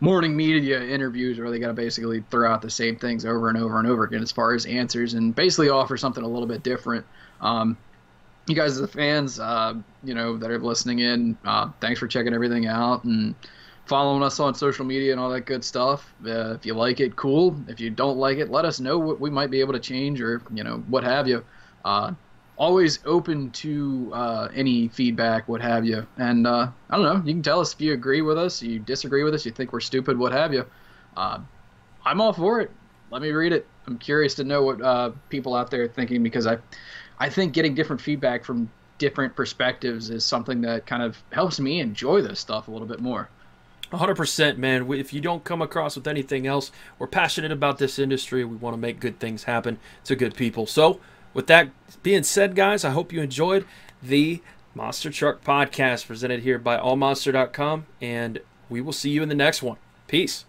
S2: morning media interviews where they got to basically throw out the same things over and over and over again as far as answers and basically offer something a little bit different. Um, you guys, the fans, uh, you know, that are listening in, uh, thanks for checking everything out and following us on social media and all that good stuff. Uh, if you like it, cool. If you don't like it, let us know what we might be able to change or, you know, what have you. Always open to uh, any feedback, what have you. And uh, I don't know, you can tell us if you agree with us, you disagree with us, you think we're stupid, what have you. Uh, I'm all for it. Let me read it. I'm curious to know what uh, people out there are thinking because I, I think getting different feedback from different perspectives is something that kind of helps me enjoy this stuff a little bit more.
S1: 100% man if you don't come across with anything else we're passionate about this industry we want to make good things happen to good people so with that being said, guys, I hope you enjoyed the Monster Truck Podcast presented here by allmonster.com, and we will see you in the next one. Peace.